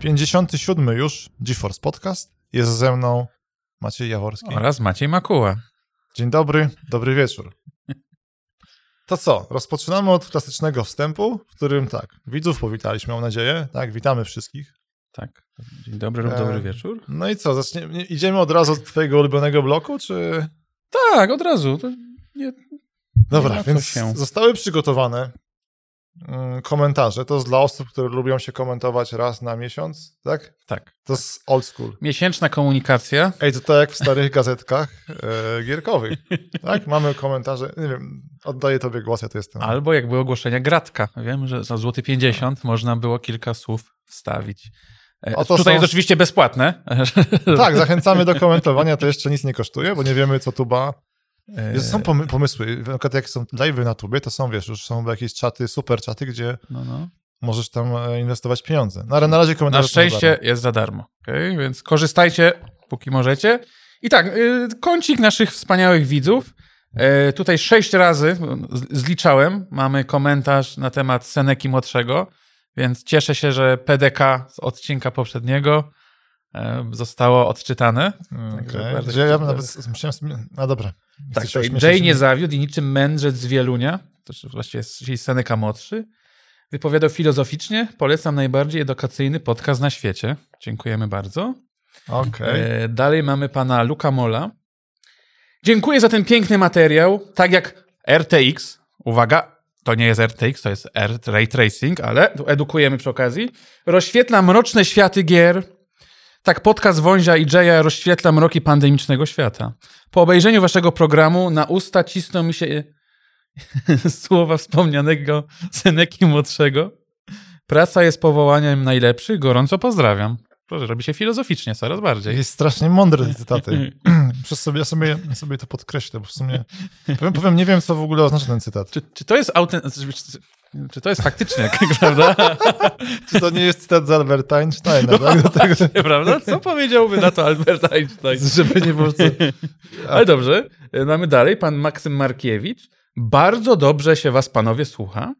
57 już GeForce Podcast. Jest ze mną Maciej Jaworski. Oraz Maciej Makuła. Dzień dobry, dobry wieczór. To co, rozpoczynamy od klasycznego wstępu, w którym tak, widzów powitaliśmy, mam nadzieję. Tak, witamy wszystkich. Tak. Dzień dobry lub dobry E, wieczór. No i co, zaczniemy, idziemy od razu od twojego ulubionego bloku, czy... Tak, od razu. Nie, Dobra, co więc się. zostały przygotowane komentarze. To jest dla osób, które lubią się komentować raz na miesiąc, tak? tak. To jest old school. Miesięczna komunikacja. Ej, to tak jak w starych gazetkach e, gierkowych. Tak, mamy komentarze. Nie wiem, oddaję tobie głos, ja to jestem. Albo jak były ogłoszenia gratka. Wiem, że za złoty 50 można było kilka słów wstawić. E, O, to Tutaj są- jest oczywiście bezpłatne. Tak, zachęcamy do komentowania, to jeszcze nic nie kosztuje, bo nie wiemy, co tuba. E, Jest, są pomy- pomysły. Na przykład jak są live'y na tubie, to są, wiesz, już są jakieś czaty, super czaty, gdzie No, no. możesz tam e, inwestować pieniądze. No ale na razie komentarze Na za szczęście jest za darmo. Okay? Więc korzystajcie, póki możecie. I tak, y, kącik naszych wspaniałych widzów. E, Tutaj sześć razy z- zliczałem. Mamy komentarz na temat Seneki Młodszego, więc cieszę się, że PDK z odcinka poprzedniego e, zostało odczytane. Okej. bardzo Że ja się nawet myślałem no dobra. Nie Tak. Jay nie zawiódł i niczym mędrzec z Wielunia, to właściwie jest czyli Seneca Młodszy, wypowiadał filozoficznie. Polecam najbardziej edukacyjny podcast na świecie. Dziękujemy bardzo. Okej. E, Dalej mamy pana Luka Mola. Dziękuję za ten piękny materiał. Tak jak RTX, uwaga, to nie jest RTX, to jest Ray Tracing, ale edukujemy przy okazji. Rozświetla mroczne światy gier. Tak podcast Wązia i Jaya rozświetla mroki pandemicznego świata. Po obejrzeniu waszego programu na usta cisną mi się słowa wspomnianego Seneki Młodszego. Praca jest powołaniem najlepszych, gorąco pozdrawiam. Proszę, robi się filozoficznie coraz bardziej. Jest strasznie mądre te cytaty. Przez sobie, ja sobie, sobie to podkreślę, bo w sumie powiem, powiem, nie wiem, co w ogóle oznacza ten cytat. Czy, czy to jest autentyczne? Czy to jest faktycznie, prawda? Czy to nie jest cytat z Alberta Einsteina, tak? Do tego, Nie, prawda? Co powiedziałby na to Albert Einstein? żeby nie było co... Ale dobrze, e, mamy dalej. Pan Maksym Markiewicz. Bardzo dobrze się was, panowie, słucha.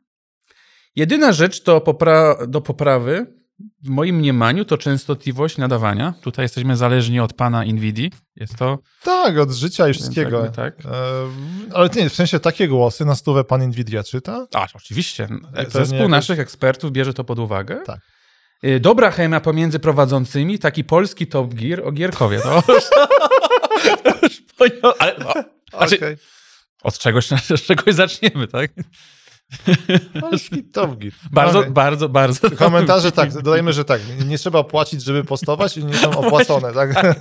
Jedyna rzecz to popra- do poprawy, w moim mniemaniu, to częstotliwość nadawania. Tutaj jesteśmy zależni od pana NVIDII. Jest to... Tak, od życia i wszystkiego. jakby tak. E, ale nie, w sensie takie głosy na stówę pan Nvidia czyta? A, oczywiście. Zespół jakoś- naszych ekspertów bierze to pod uwagę. Tak. Y, Dobra chemia pomiędzy prowadzącymi, taki polski Top Gear o Gierkowie. Pojął- ale, no, znaczy, Okej. od czegoś, od czegoś zaczniemy, tak? Polski Top Gear. Bardzo, Okej. bardzo, bardzo. Komentarze tak, dodajmy, że tak, nie, trzeba płacić, żeby postować i nie są opłacone, tak?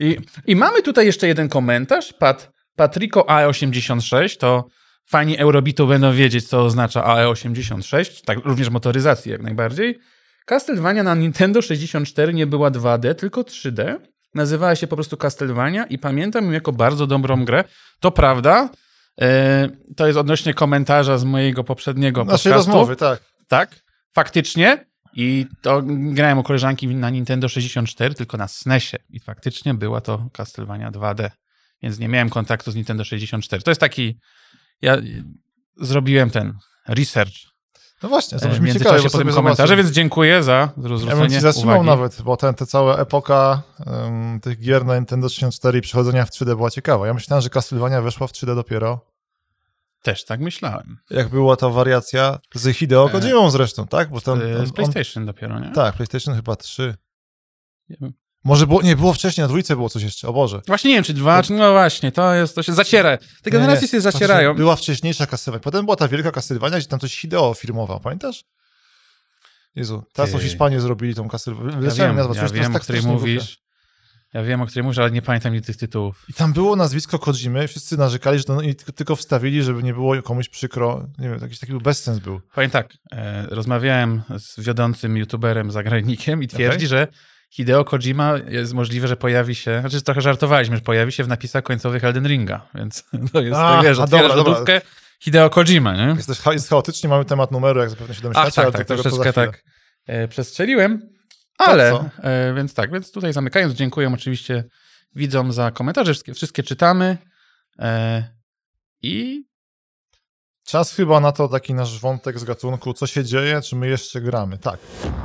I, I mamy tutaj jeszcze jeden komentarz. Pat, Patrico AE86 to fani Eurobitu będą wiedzieć, co oznacza AE86, tak również motoryzacji jak najbardziej. Castlevania na Nintendo 64 nie była 2D, tylko 3D. Nazywała się po prostu Castlevania i pamiętam ją jako bardzo dobrą grę. To prawda. E, to jest odnośnie komentarza z mojego poprzedniego Naszej podcastu. rozmowy, tak. Tak, faktycznie. I to grałem u koleżanki na Nintendo 64, tylko na SNESie. I faktycznie była to Castlevania 2D. Więc nie miałem kontaktu z Nintendo 64. To jest taki. Ja zrobiłem ten research No właśnie, to e, brzmi ciekawe, po tym sobie komentarze, więc dziękuję za Ja bym zwrócenie ci zatrzymał uwagi. nawet, bo ten, ta cała epoka em, tych gier na Nintendo 64 i przechodzenia w 3D była ciekawa. Ja myślałem, że Castlevania weszła w 3D dopiero, Też tak myślałem. jak była ta wariacja z Hideo Kojimą zresztą, tak? Bo tam, E, on, Z on, PlayStation dopiero, nie? tak, PlayStation chyba 3. Nie. Może było, nie, było wcześniej, na dwójce było coś jeszcze, o Boże. Właśnie nie wiem, czy dwa, czy no właśnie, to jest, to się zaciera. Te Nie, generacje nie, się znaczy, zacierają. Była wcześniejsza Castlevania, potem była ta wielka Castlevania, gdzie tam coś Hideo firmował, pamiętasz? Jezu, teraz to Ty. Hiszpanie zrobili tą Castlevanię. Ja wiem, nazwać, ja przecież to jest wiem o tak której strasznie głupie. mówisz. Ja wiem, o której mówisz, ale nie pamiętam nie tych tytułów. I tam było nazwisko Kojimy, i wszyscy narzekali, że to i tylko- wstawili, żeby nie było komuś przykro. Nie wiem, jakiś taki bezsens był. Powiem tak, e, rozmawiałem z wiodącym youtuberem zagranikiem i twierdzi, Okej. że Hideo Kojima jest możliwe, że pojawi się, znaczy trochę żartowaliśmy, że pojawi się w napisach końcowych Elden Ringa, więc to jest, A, tak wiesz, a dobra, lodówkę, Hideo Kojima, nie? Jest też jest chaotycznie, mamy temat numeru, jak zapewne się domyślacie, Ach, tak, ale tak, tego troszeczkę tak e, przestrzeliłem, ale, e, więc tak, więc tutaj zamykając, dziękuję oczywiście widzom za komentarze, wszystkie, wszystkie czytamy e, i Czas chyba na to taki nasz wątek z gatunku, co się dzieje, czy my jeszcze gramy. Tak,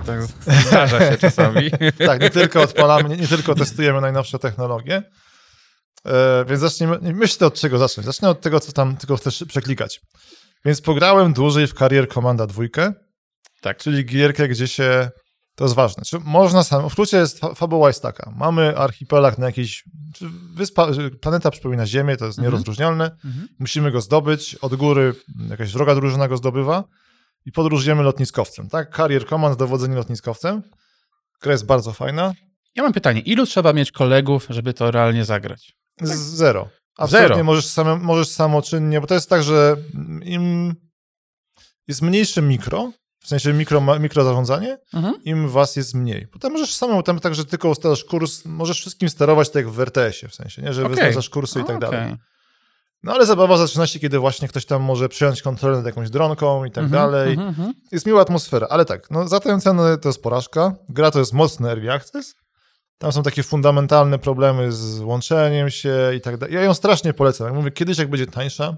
Tak zdarza się czasami. tak, nie tylko odpalamy, nie, nie tylko testujemy najnowsze technologie. E, więc zacznijmy, myślę od czego zacząć. Zacznę od tego, co tam tylko chcesz przeklikać. Więc pograłem dłużej w Carrier Commanda 2, Tak. czyli gierkę, gdzie się, to jest ważne, czy można sam, w skrócie jest fa- fabuła jest taka, mamy archipelag na jakiejś, wyspa, planeta przypomina Ziemię, to jest Mhm. nierozróżnialne, Mhm. musimy go zdobyć, od góry jakaś droga drużyna go zdobywa i podróżujemy lotniskowcem, tak? Carrier Command, dowodzenie lotniskowcem. Gra jest bardzo fajna. Ja mam pytanie, ilu trzeba mieć kolegów, żeby to realnie zagrać? Zero. Absolutnie Zero. Możesz, same, możesz samoczynnie, bo to jest tak, że im jest mniejsze mikro, w sensie mikro, ma- mikro zarządzanie, Mhm. im was jest mniej. Potem możesz samemu tam tak, że tylko ustalasz kurs, możesz wszystkim sterować tak jak w RTS-ie, w sensie, nie? że Okej. wyznaczasz kursy i tak Okej. dalej. No ale zabawa zaczyna się, kiedy właśnie ktoś tam może przejąć kontrolę nad jakąś dronką i tak Mhm, dalej. mhm, mhm. Jest miła atmosfera, ale tak, no za tę cenę to jest porażka. Gra to jest mocny early access. Tam są takie fundamentalne problemy z łączeniem się i tak dalej. Ja ją strasznie polecam. Jak mówię, kiedyś jak będzie tańsza,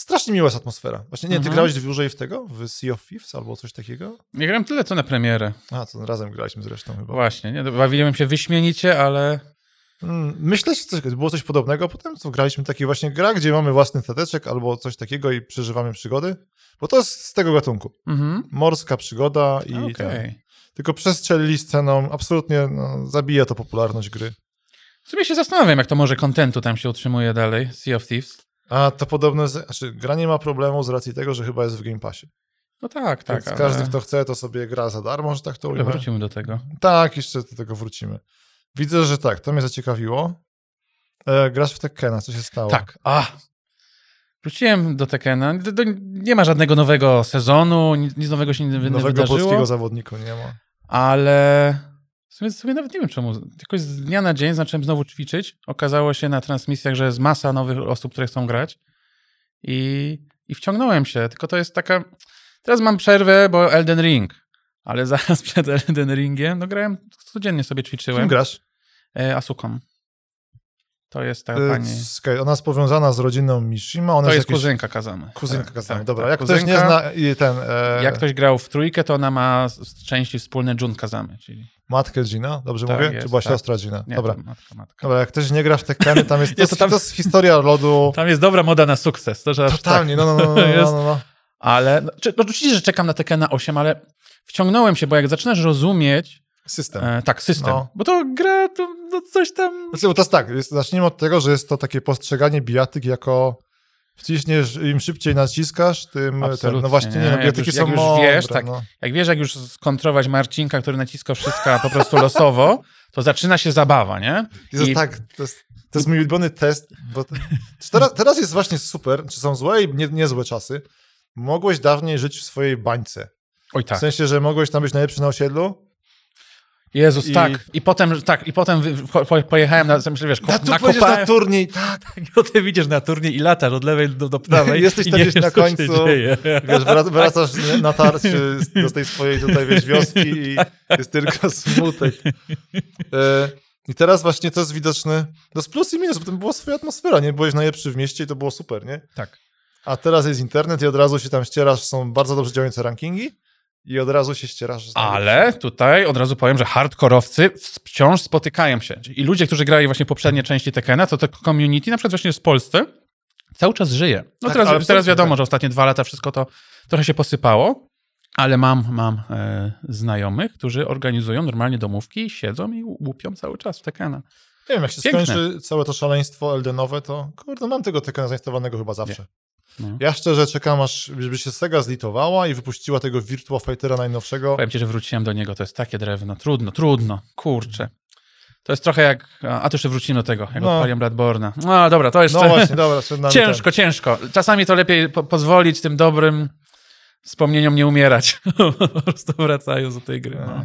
strasznie miła jest atmosfera. Właśnie nie, ty Mhm. grałeś dłużej w tego? W Sea of Thieves albo coś takiego? Nie grałem tyle, co na premierę. A, to razem graliśmy zresztą chyba. Właśnie, nie? bawiłem się wyśmienicie, ale Mm, Myślę, że coś, było coś podobnego. Potem co graliśmy takie właśnie gra, gdzie mamy własny stateczek albo coś takiego i przeżywamy przygody. Bo to jest z tego gatunku. mhm. Morska przygoda i okej. tak. Tylko przestrzelili sceną, absolutnie no, zabija to popularność gry. W sumie się zastanawiam, jak to może kontentu tam się utrzymuje dalej, Sea of Thieves. A to podobne, z, znaczy gra nie ma problemu z racji tego, że chyba jest w Game Passie. No tak, tak. Więc ale... każdy, kto chce, to sobie gra za darmo, że tak to ujmę. wrócimy do tego. Tak, jeszcze do tego wrócimy. Widzę, że tak, to mnie zaciekawiło. E, grasz w Tekkena, co się stało? Tak, a. Wróciłem do Tekena. Do, do, nie ma żadnego nowego sezonu, nic, nic nowego się nie, nie Nowego wydarzyło. polskiego zawodnika nie ma. Ale sumie, w sumie nawet nie wiem czemu. Jakoś z dnia na dzień zacząłem znowu ćwiczyć. Okazało się na transmisjach, że jest masa nowych osób, które chcą grać. I, I wciągnąłem się. Tylko to jest taka. Teraz mam przerwę, bo Elden Ring. Ale zaraz przed Elden Ringiem, no grałem, codziennie sobie ćwiczyłem. grasz? E, Asuką. To jest ta E, pani. Ona jest powiązana z rodziną Mishima. Ona To jest jakiś- kuzynka Kazamy. Kuzynka Tak, Kazamy. tak, Dobra, tak. jak ktoś nie Kuzynka- zna i ten e, Jak ktoś grał w trójkę, to ona ma z- części wspólne Jun Kazamy, czyli... matkę Gina, dobrze Tak mówię? jest, Czy była tak. siostra Gina? Nie, Dobra. matka, matka. Dobra, jak ktoś nie gra w Tekkeny, tam jest, to, jest, tam- to jest historia lodu. Tam jest dobra moda na sukces. To, że Totalnie, tak. no, no, no, no, Jest. no, no, no. Ale no, no, oczywiście, że czekam na Tekena 8, ale wciągnąłem się, bo jak zaczynasz rozumieć, System. e, tak, system, No. bo to gra, to coś tam... Znaczy, bo to jest tak, jest, zacznijmy od tego, że jest to takie postrzeganie bijatyk jako wciśniesz, im szybciej naciskasz, tym ten, no właśnie, nie, no Jak już- są jak już mądre, wiesz, tak. no. Jak wiesz, jak już skontrować Marcinka, który naciska wszystko po prostu losowo, to zaczyna się zabawa, nie? I- tak, to jest, to jest mój ulubiony test, bo teraz, teraz jest właśnie super, czy są złe i nie, niezłe czasy. Mogłeś dawniej żyć w swojej bańce. Oj W tak. sensie, że mogłeś tam być najlepszy na osiedlu. Jezus, I- tak. I potem, tak, i potem pojechałem na, myślę, wiesz, ko- Na, tu nakopałem, na turniej, tak. i potem idziesz na turniej i latasz od lewej do, do prawej. Jesteś tam gdzieś wiesz, na końcu. Wiesz, wrac- wracasz na tarczy do tej swojej tutaj, wiesz, wioski i jest tylko smutek. E, I teraz właśnie to jest widoczne. To jest plus i minus, bo tam była swoja atmosfera, nie? Byłeś najlepszy w mieście i to było super, nie? Tak. A teraz jest internet i od razu się tam ścierasz, są bardzo dobrze działające rankingi i od razu się ścierasz. z Ale tutaj od razu powiem, że hardkorowcy wciąż spotykają się. I ludzie, którzy grali właśnie poprzednie części Tekena, to to community, na przykład właśnie w Polsce, cały czas żyje. No Tak, teraz, teraz wiadomo, tak. że ostatnie dwa lata wszystko to trochę się posypało, ale mam, mam e, znajomych, którzy organizują normalnie domówki i siedzą i łupią cały czas w Tekena. Nie wiem, jak się Piękne. skończy całe to szaleństwo Eldenowe, to kurde, mam tego Tekena zainstalowanego chyba zawsze. No. Ja szczerze czekam, aż żeby się Sega zlitowała i wypuściła tego Virtua Fightera najnowszego. Powiem ci, że wróciłem do niego, to jest takie drewno. Trudno, trudno, kurczę. To jest trochę jak. A to jeszcze wrócimy do tego, jak No. odpaliłem Bloodborne'a. No dobra, to jeszcze. No właśnie, dobra, przed nami ciężko, ciężko. Czasami to lepiej po pozwolić tym dobrym wspomnieniom nie umierać. po prostu wracając do tej gry. ten. No.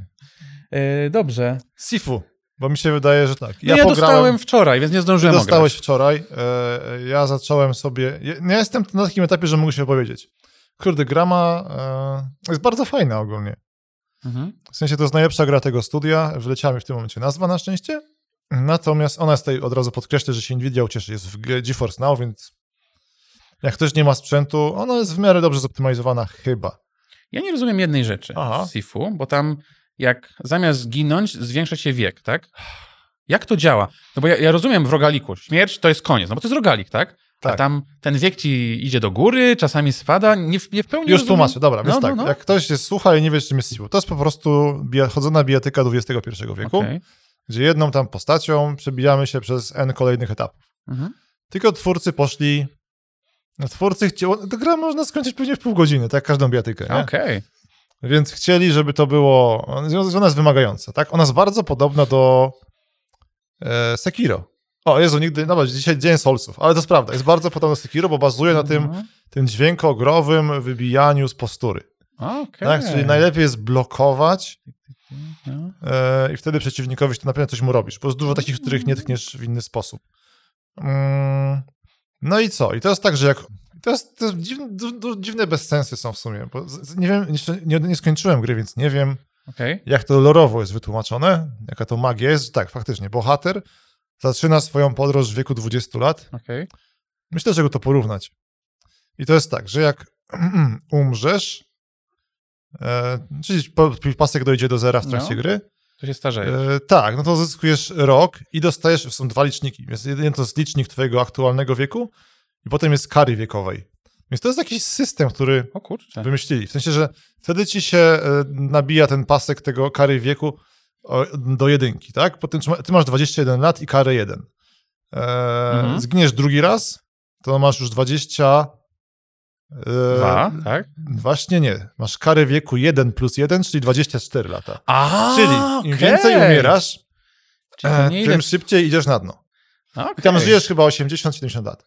E, dobrze. Sifu, bo mi się wydaje, że tak. Ja, no ja dostałem wczoraj, więc nie zdążyłem dostałeś wczoraj. E, ja zacząłem sobie. Ja, ja jestem na takim etapie, że mogę się powiedzieć. Kurde, gra ma. E, jest bardzo fajna ogólnie. Mhm. W sensie to jest najlepsza gra tego studia. Wleciała mi w tym momencie nazwa na szczęście. Natomiast ona jest tutaj, od razu podkreślę, że się Nvidia ucieszy. Jest w GeForce Now, więc Jak ktoś nie ma sprzętu, ona jest w miarę dobrze zoptymalizowana, chyba. Ja nie rozumiem jednej rzeczy Aha. w Sifu, bo tam jak zamiast zginąć, zwiększa się wiek, tak? Jak to działa? No bo ja, ja rozumiem w rogaliku, śmierć to jest koniec, no bo to jest rogalik, tak? A Tak. tam ten wiek ci idzie do góry, czasami spada, nie, w- nie w pełni Już rozumiem. tłumaczę, dobra, więc No, no, tak, no. jak ktoś się słucha i nie wie, czym jest siła, to jest po prostu bija- chodzona bijatyka XXI wieku, Okej. gdzie jedną tam postacią przebijamy się przez N kolejnych etapów. Mhm. Tylko twórcy poszli, no twórcy chcieli, gra można skończyć pewnie w pół godziny, tak jak każdą bijatykę, nie? Okej. Więc chcieli, żeby to było, ona jest wymagająca, tak? Ona jest bardzo podobna do e, Sekiro. O Jezu, nigdy, no dzisiaj dzień Soulsów, ale to jest prawda, jest bardzo podobna do Sekiro, bo bazuje na tym, Mhm. tym dźwiękogrowym wybijaniu z postury. Okej. Tak? Czyli najlepiej jest blokować No. e, i wtedy przeciwnikowi to na pewno coś mu robisz, bo jest dużo takich, których nie tkniesz w inny sposób. Mm, no i co? I to jest tak, że jak... To jest, to jest dziwne, dziwne bezsensy są w sumie, nie wiem, nie, nie skończyłem gry, więc nie wiem, Okej. jak to lorowo jest wytłumaczone, jaka to magia jest. Tak, faktycznie, bohater zaczyna swoją podróż w wieku 20 lat. Okej. Myślę, że go to porównać. I to jest tak, że jak umrzesz, e, czyli po- pasek dojdzie do zera w trakcie No. gry, To się starzeje. e, tak, no to zyskujesz rok i dostajesz, są dwa liczniki. Jest jeden to jest licznik twojego aktualnego wieku i potem jest kary wiekowej. Więc to jest jakiś system, który wymyślili. W sensie, że wtedy ci się e, nabija ten pasek tego kary wieku do jedynki, tak? Potem ty masz 21 lat i karę 1. E, Mhm. Zginiesz drugi raz, to masz już 20... E, Dwa, tak? Właśnie nie. Masz karę wieku 1 plus 1, czyli 24 lata. A, Czyli im okej. więcej umierasz, e, tym ile... szybciej idziesz na dno. Okay. I tam żyjesz chyba 80-70 lat.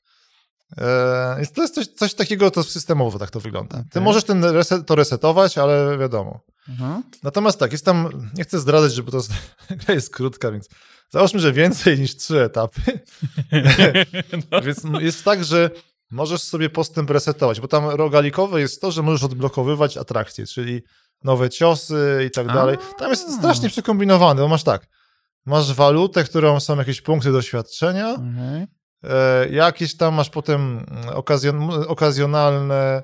E, więc to jest coś, coś takiego, to systemowo tak to wygląda. Ty Okej. możesz ten reset, to resetować, ale wiadomo. Mhm. Natomiast tak, jest tam, nie chcę zdradzać, żeby to gra jest krótka, więc załóżmy, że więcej niż trzy etapy. No. więc jest tak, że możesz sobie postęp resetować, bo tam rogalikowe jest to, że możesz odblokowywać atrakcje, czyli nowe ciosy i tak dalej. Tam jest strasznie przekombinowane, bo masz tak, masz walutę, którą są jakieś punkty doświadczenia, Mhm. E, jakieś tam masz potem mm, okazjon, okazjonalne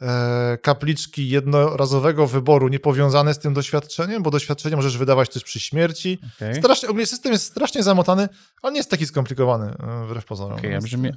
e, kapliczki jednorazowego wyboru niepowiązane z tym doświadczeniem, bo doświadczenie możesz wydawać też przy śmierci. Okej. Strasznie, ogólnie system jest strasznie zamotany, ale nie jest taki skomplikowany e, wbrew pozorom. Więc- brzmi...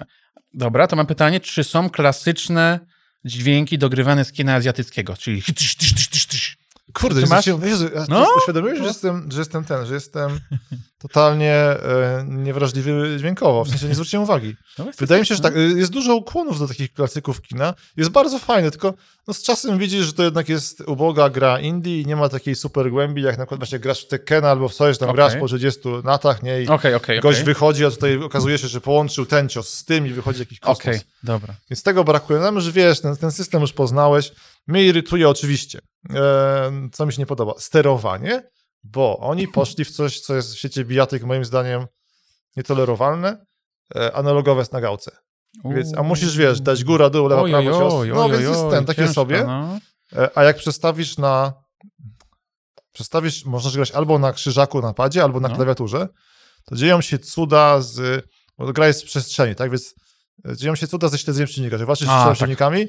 Dobra, to mam pytanie, czy są klasyczne dźwięki dogrywane z kina azjatyckiego, czyli tyś, tyś, tyś, tyś, tyś. Kurde, Czy masz... Jezu, No. uświadomiłeś, że jestem, że jestem ten, że jestem totalnie e, niewrażliwy dźwiękowo, w sensie nie zwróciłem uwagi. No Wydaje mi się, że tak, y, jest dużo ukłonów do takich klasyków kina. Jest bardzo fajne, tylko no, z czasem widzisz, że to jednak jest uboga gra indie i nie ma takiej super głębi, jak na przykład właśnie grasz w Tekkena albo w coś, tam Okej. grasz po 30 latach, nie? I Okej, okej, gość okej. wychodzi, a tutaj okazuje się, że połączył ten cios z tym i wychodzi jakiś kosmos. Okej, dobra. Więc tego brakuje. No, że wiesz, ten, ten system już poznałeś. Mnie irytuje oczywiście, e, co mi się nie podoba, sterowanie, bo oni poszli w coś, co jest w świecie bijatyk moim zdaniem nietolerowalne, e, analogowe jest na gałce. Więc, a musisz, wiesz, dać góra, dół, lewa, prawo, cios. No więc jest ten, takie sobie. No. E, A jak przestawisz na... Przestawisz, możesz grać albo na krzyżaku, na padzie, albo na No. klawiaturze, to dzieją się cuda z... Bo gra jest w przestrzeni, tak? Więc dzieją się cuda ze śledzeniem przeciwnika, że walczysz z trzema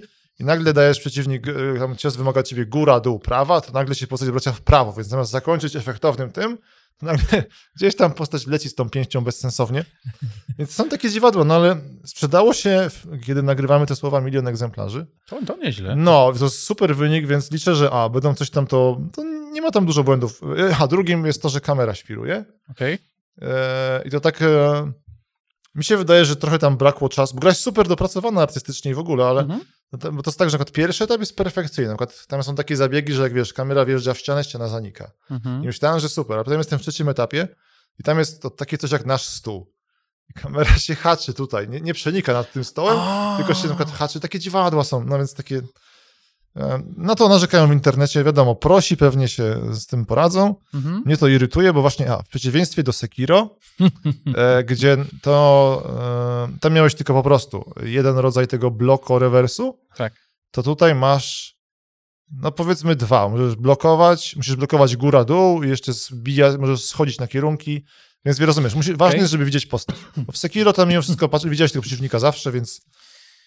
tak. I nagle dajesz przeciwnik, e, tam cios wymaga ciebie góra, dół, prawa, to nagle się postać obraca w prawo, więc zamiast zakończyć efektownym tym, to nagle gdzieś tam postać leci z tą pięścią bezsensownie. Więc są takie dziwadła, no ale sprzedało się, kiedy nagrywamy te słowa, milion egzemplarzy. To, to nieźle. No, to jest super wynik, więc liczę, że a, będą coś tam to, to nie ma tam dużo błędów. E, A drugim jest to, że kamera świruje. Okej. E, I to tak. Mi się wydaje, że trochę tam brakło czasu, bo gra jest super dopracowana artystycznie i w ogóle, ale Mhm. no to, bo to jest tak, że na przykład pierwszy etap jest perfekcyjny. Na przykład tam są takie zabiegi, że jak wiesz, kamera wjeżdża w ścianę, ściana zanika. Mhm. I myślałem, że super, a potem jestem w trzecim etapie i tam jest to takie coś jak nasz stół. I kamera się haczy tutaj, nie, nie przenika nad tym stołem, A. tylko się na przykład haczy. Takie dziwadła są, no więc takie... Na to narzekają w internecie, wiadomo, prosi pewnie się z tym poradzą. Mhm. Mnie to irytuje, bo właśnie, a, w przeciwieństwie do Sekiro, e, gdzie to, e, tam miałeś tylko po prostu jeden rodzaj tego bloko rewersu, Tak. to tutaj masz, no powiedzmy dwa. Możesz blokować, musisz blokować góra-dół i jeszcze zbijać, możesz schodzić na kierunki, więc wie, rozumiesz, musi, ważne jest, żeby widzieć postać. Bo w Sekiro tam mimo wszystko patrz, widziałeś tego przeciwnika zawsze, więc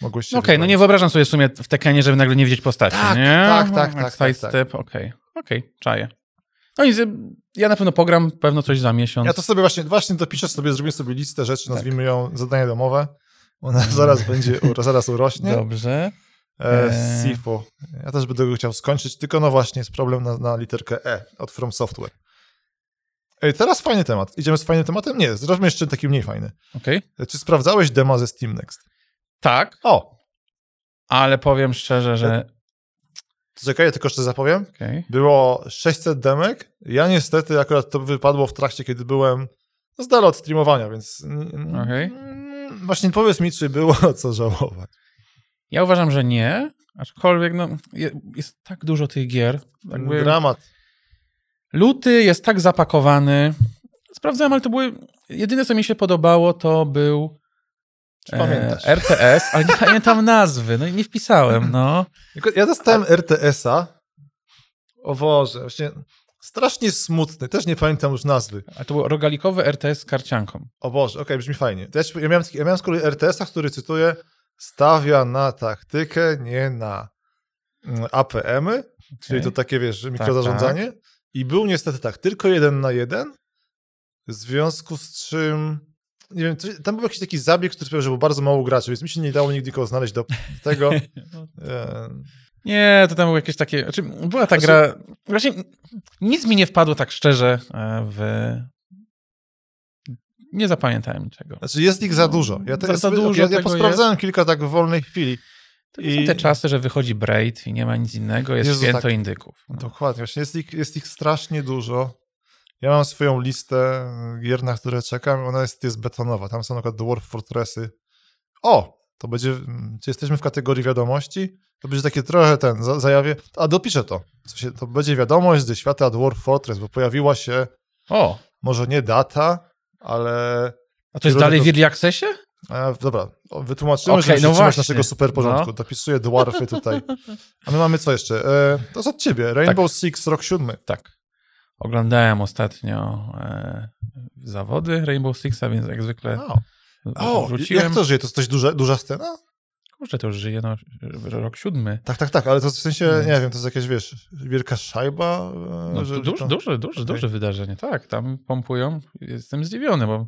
mogłeś się Okej, no wybronić. nie wyobrażam sobie w sumie w Tekenie, żeby nagle nie widzieć postaci, Tak, nie? tak, tak, Jak tak, tak, Sidestep, okej, okej, czaję. No i ja na pewno pogram, pewno coś za miesiąc. Ja to sobie właśnie, właśnie dopiszę sobie, zrobię sobie listę rzeczy, Tak. nazwijmy ją zadanie domowe. Ona zaraz będzie, zaraz urośnie. Dobrze. E. SIFO. Ja też będę go chciał skończyć, tylko no właśnie jest problem na, na literkę E od From Software. Ej, teraz fajny temat. Idziemy z fajnym tematem? Nie, zrobimy jeszcze taki mniej fajny. E, Czy sprawdzałeś dema ze Steam Next? Tak, O! ale powiem szczerze, że... To czekaj, ja tylko jeszcze zapowiem. Okej. Było 600 demek. Ja niestety akurat to wypadło w trakcie, kiedy byłem no, z dala od streamowania, więc mm, właśnie powiedz mi, czy było co żałować. Ja uważam, że nie, aczkolwiek no, je- jest tak dużo tych gier. Jakby Dramat. luty jest tak zapakowany. Sprawdzałem, ale to były... Jedyne, co mi się podobało, to był Czy pamiętasz? e, RTS, ale nie pamiętam nazwy, no i nie wpisałem, no. Ja dostałem RTS-a. O Boże, właśnie strasznie smutny. Też nie pamiętam już nazwy. A to był rogalikowy RTS z karcianką. O Boże, okej, brzmi fajnie. Ja, ja, miałem, ja miałem z kolei RTS-a, który cytuję, stawia na taktykę, nie na mm, APM-y, czyli to takie, wiesz, mikrozarządzanie. I był niestety tak, tylko jeden na jeden, w związku z czym, nie wiem, coś- tam był jakiś taki zabieg, który sprawiał, że było bardzo mało graczy, więc mi się nie dało nigdy go znaleźć do tego. E, Nie, to tam były jakieś takie. Znaczy, była ta Znaczy- gra. Właśnie nic mi nie wpadło tak szczerze e, w. Nie zapamiętałem niczego. Znaczy jest ich za dużo. Ja, te, Za- za dużo ja, ja posprawdzałem kilka tak w wolnej chwili. To nie są I- te czasy, że wychodzi Braid i nie ma nic innego, jest Jezu, święto tak. indyków. No. Dokładnie, właśnie jest ich, jest ich strasznie dużo. Ja mam swoją listę gier, na które czekam. Ona jest, jest betonowa. Tam są na przykład Dwarf Fortressy. O! To będzie, mm, czy jesteśmy w kategorii wiadomości? To będzie takie trochę ten, za- zajawie. A dopiszę to. Się, to będzie wiadomość ze świata Dwarf Fortress, bo pojawiła się O, może nie data, ale. a to jest dalej to- w Early Accessie? A, dobra, wytłumaczymy, żeby się no właśnie. naszego super porządku. No. Dopisuję dwarfy tutaj. A my mamy co jeszcze? E, to jest od ciebie. Rainbow Six, rok siódmy. Tak. Oglądałem ostatnio e, zawody Rainbow Sixa, więc jak zwykle O, o wróciłem. jak to żyje? To jest coś duże, duża scena? Kurczę, to już żyje no, rok siódmy. Tak, tak, tak, ale to w sensie, nie wiem, to jest jakaś, wiesz, wielka szajba? e, No, że- duże, to... duże, duże, Okej. duże wydarzenie. Tak, tam pompują. Jestem zdziwiony, bo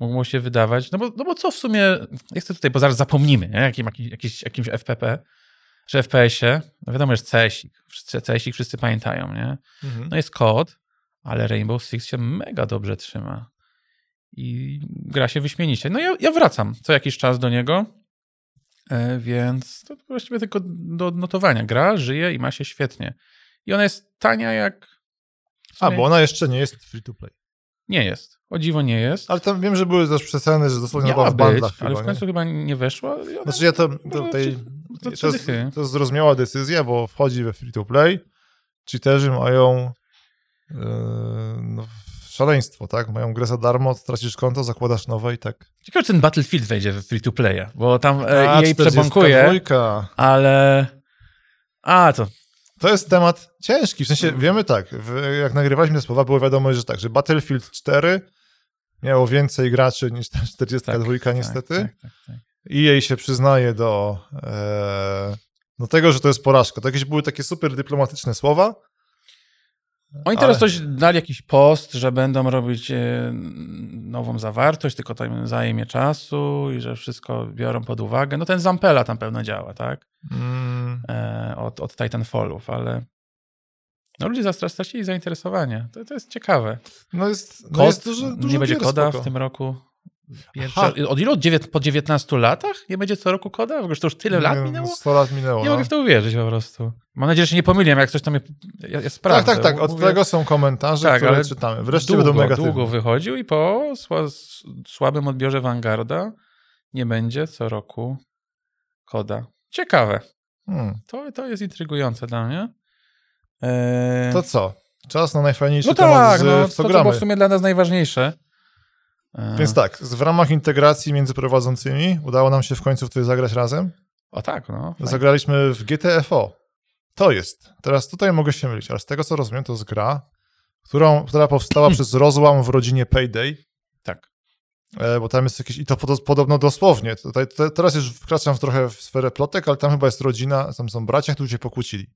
mogło się wydawać. No bo, no bo co w sumie. Nie chcę tutaj, bo zaraz zapomnimy, nie? Jakim, jakiś, jakimś FPP, że FPS-ie, no wiadomo, jest CS-ik. CS-ik wszyscy pamiętają, nie? Mhm. No jest kod, ale Rainbow Six się mega dobrze trzyma. I gra się wyśmienicie. No ja, ja wracam co jakiś czas do niego, e, więc to właściwie tylko do odnotowania. Gra, żyje i ma się świetnie. I ona jest tania jak... A, bo ona jeszcze nie jest free to play. Nie jest. O dziwo nie jest. Ale tam wiem, że były też przeceny, że dosłownie była w być, bandach ale chyba, w końcu nie? chyba nie weszła. Znaczy ja to, to, tej, trzy to, jest, to jest zrozumiała decyzja, bo wchodzi we free to play, cheaterzy mają no, szaleństwo, tak? Mają grę za darmo, tracisz konto, zakładasz nowe i tak. Ciekawe, czy ten Battlefield wejdzie w free to playa, bo tam A, e, jej 42. przebąkuje, ale... A, to To jest temat ciężki, w sensie wiemy tak, jak nagrywaliśmy te słowa, było wiadomo, że tak, że Battlefield 4 miało więcej graczy niż ta 42 niestety Tak, tak, tak, tak. i jej się przyznaje do, e, do tego, że to jest porażka. To jakieś były takie super dyplomatyczne słowa. Oni teraz Ale- coś dali jakiś post, że będą robić e, nową zawartość, tylko to zajmie czasu i że wszystko biorą pod uwagę. No ten Zampella tam pewno działa, tak? Mm, E, od, od Titanfallów, ale no ludzie stracili zainteresowanie. To, to jest ciekawe. no jest, no Kod, jest dużo, dużo nie będzie koda spoko. w tym roku. Pierwszy, Aha. od ilu? Od po 19 latach? Nie będzie co roku koda? W ogóle to już tyle lat Nie, minęło? 100 lat minęło. Nie no. mogę w to uwierzyć po prostu. Mam nadzieję, że się nie pomyliłem, jak coś tam je, ja, ja sprawdzę. tak, tak, tak. Od Mówię, tego są komentarze, Tak, które czytamy. Wreszcie długo, będą negatywne. długo wychodził i po sła, słabym odbiorze Vanguarda nie będzie co roku koda. Ciekawe. Hmm. To, to jest intrygujące dla mnie. Eee, To co? Czas na najfajniejszy no temat tak, z, no, to, co to gramy. było w sumie dla nas najważniejsze. Eee, Więc tak, w ramach integracji między prowadzącymi udało nam się w końcu w to zagrać razem. O tak, no. fajnie. Zagraliśmy w GTFO. To jest. Teraz tutaj mogę się mylić, ale z tego co rozumiem, to jest gra, którą, która powstała przez rozłam w rodzinie Payday. Tak. E, bo tam jest jakieś, i to pod, podobno dosłownie. Tutaj, te, teraz już wkraczam w trochę w sferę plotek, ale tam chyba jest rodzina, tam są bracia, którzy się pokłócili.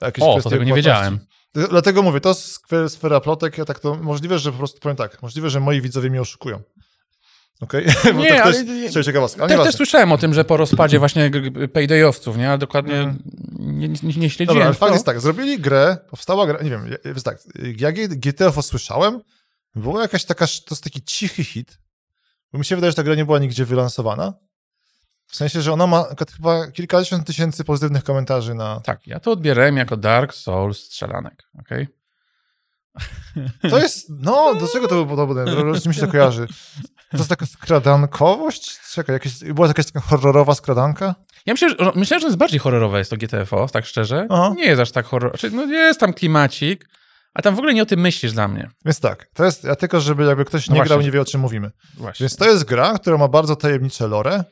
Jakieś o, to tego nie wiedziałem. Dlatego mówię, to jest sfera plotek, ja tak to, możliwe, że po prostu powiem tak, możliwe, że moi widzowie mnie oszukują. Okej? Okay? Nie, to ale... Też, ciekawostka. Ale też, też słyszałem o tym, że po rozpadzie właśnie paydayowców, nie? Ale dokładnie mm. nie, nie, nie śledziłem. Dobra, ale fakt jest tak, zrobili grę, powstała gra, nie wiem, jest tak, jak GTF usłyszałem, była jakaś taka, to jest taki cichy hit, bo mi się wydaje, że ta gra nie była nigdzie wylansowana. W sensie, że ona ma chyba kilkadziesiąt tysięcy pozytywnych komentarzy na... Tak, ja to odbierałem jako Dark Souls strzelanek, okej? Okay? To jest, no, do czego to było podobne? Z czym się to kojarzy? To jest taka skradankowość? Czekaj, jakieś, była jakaś taka horrorowa skradanka? Ja myślę, że, myślę, że jest bardziej horrorowe jest to GTFO, tak szczerze. Aha. Nie jest aż tak horror. Znaczy, no jest tam klimacik, a tam w ogóle nie o tym myślisz dla mnie. Więc tak, to jest, ja tylko, żeby jakby ktoś no nie grał, nie wie o czym mówimy. Właśnie. Więc to jest gra, która ma bardzo tajemnicze lore,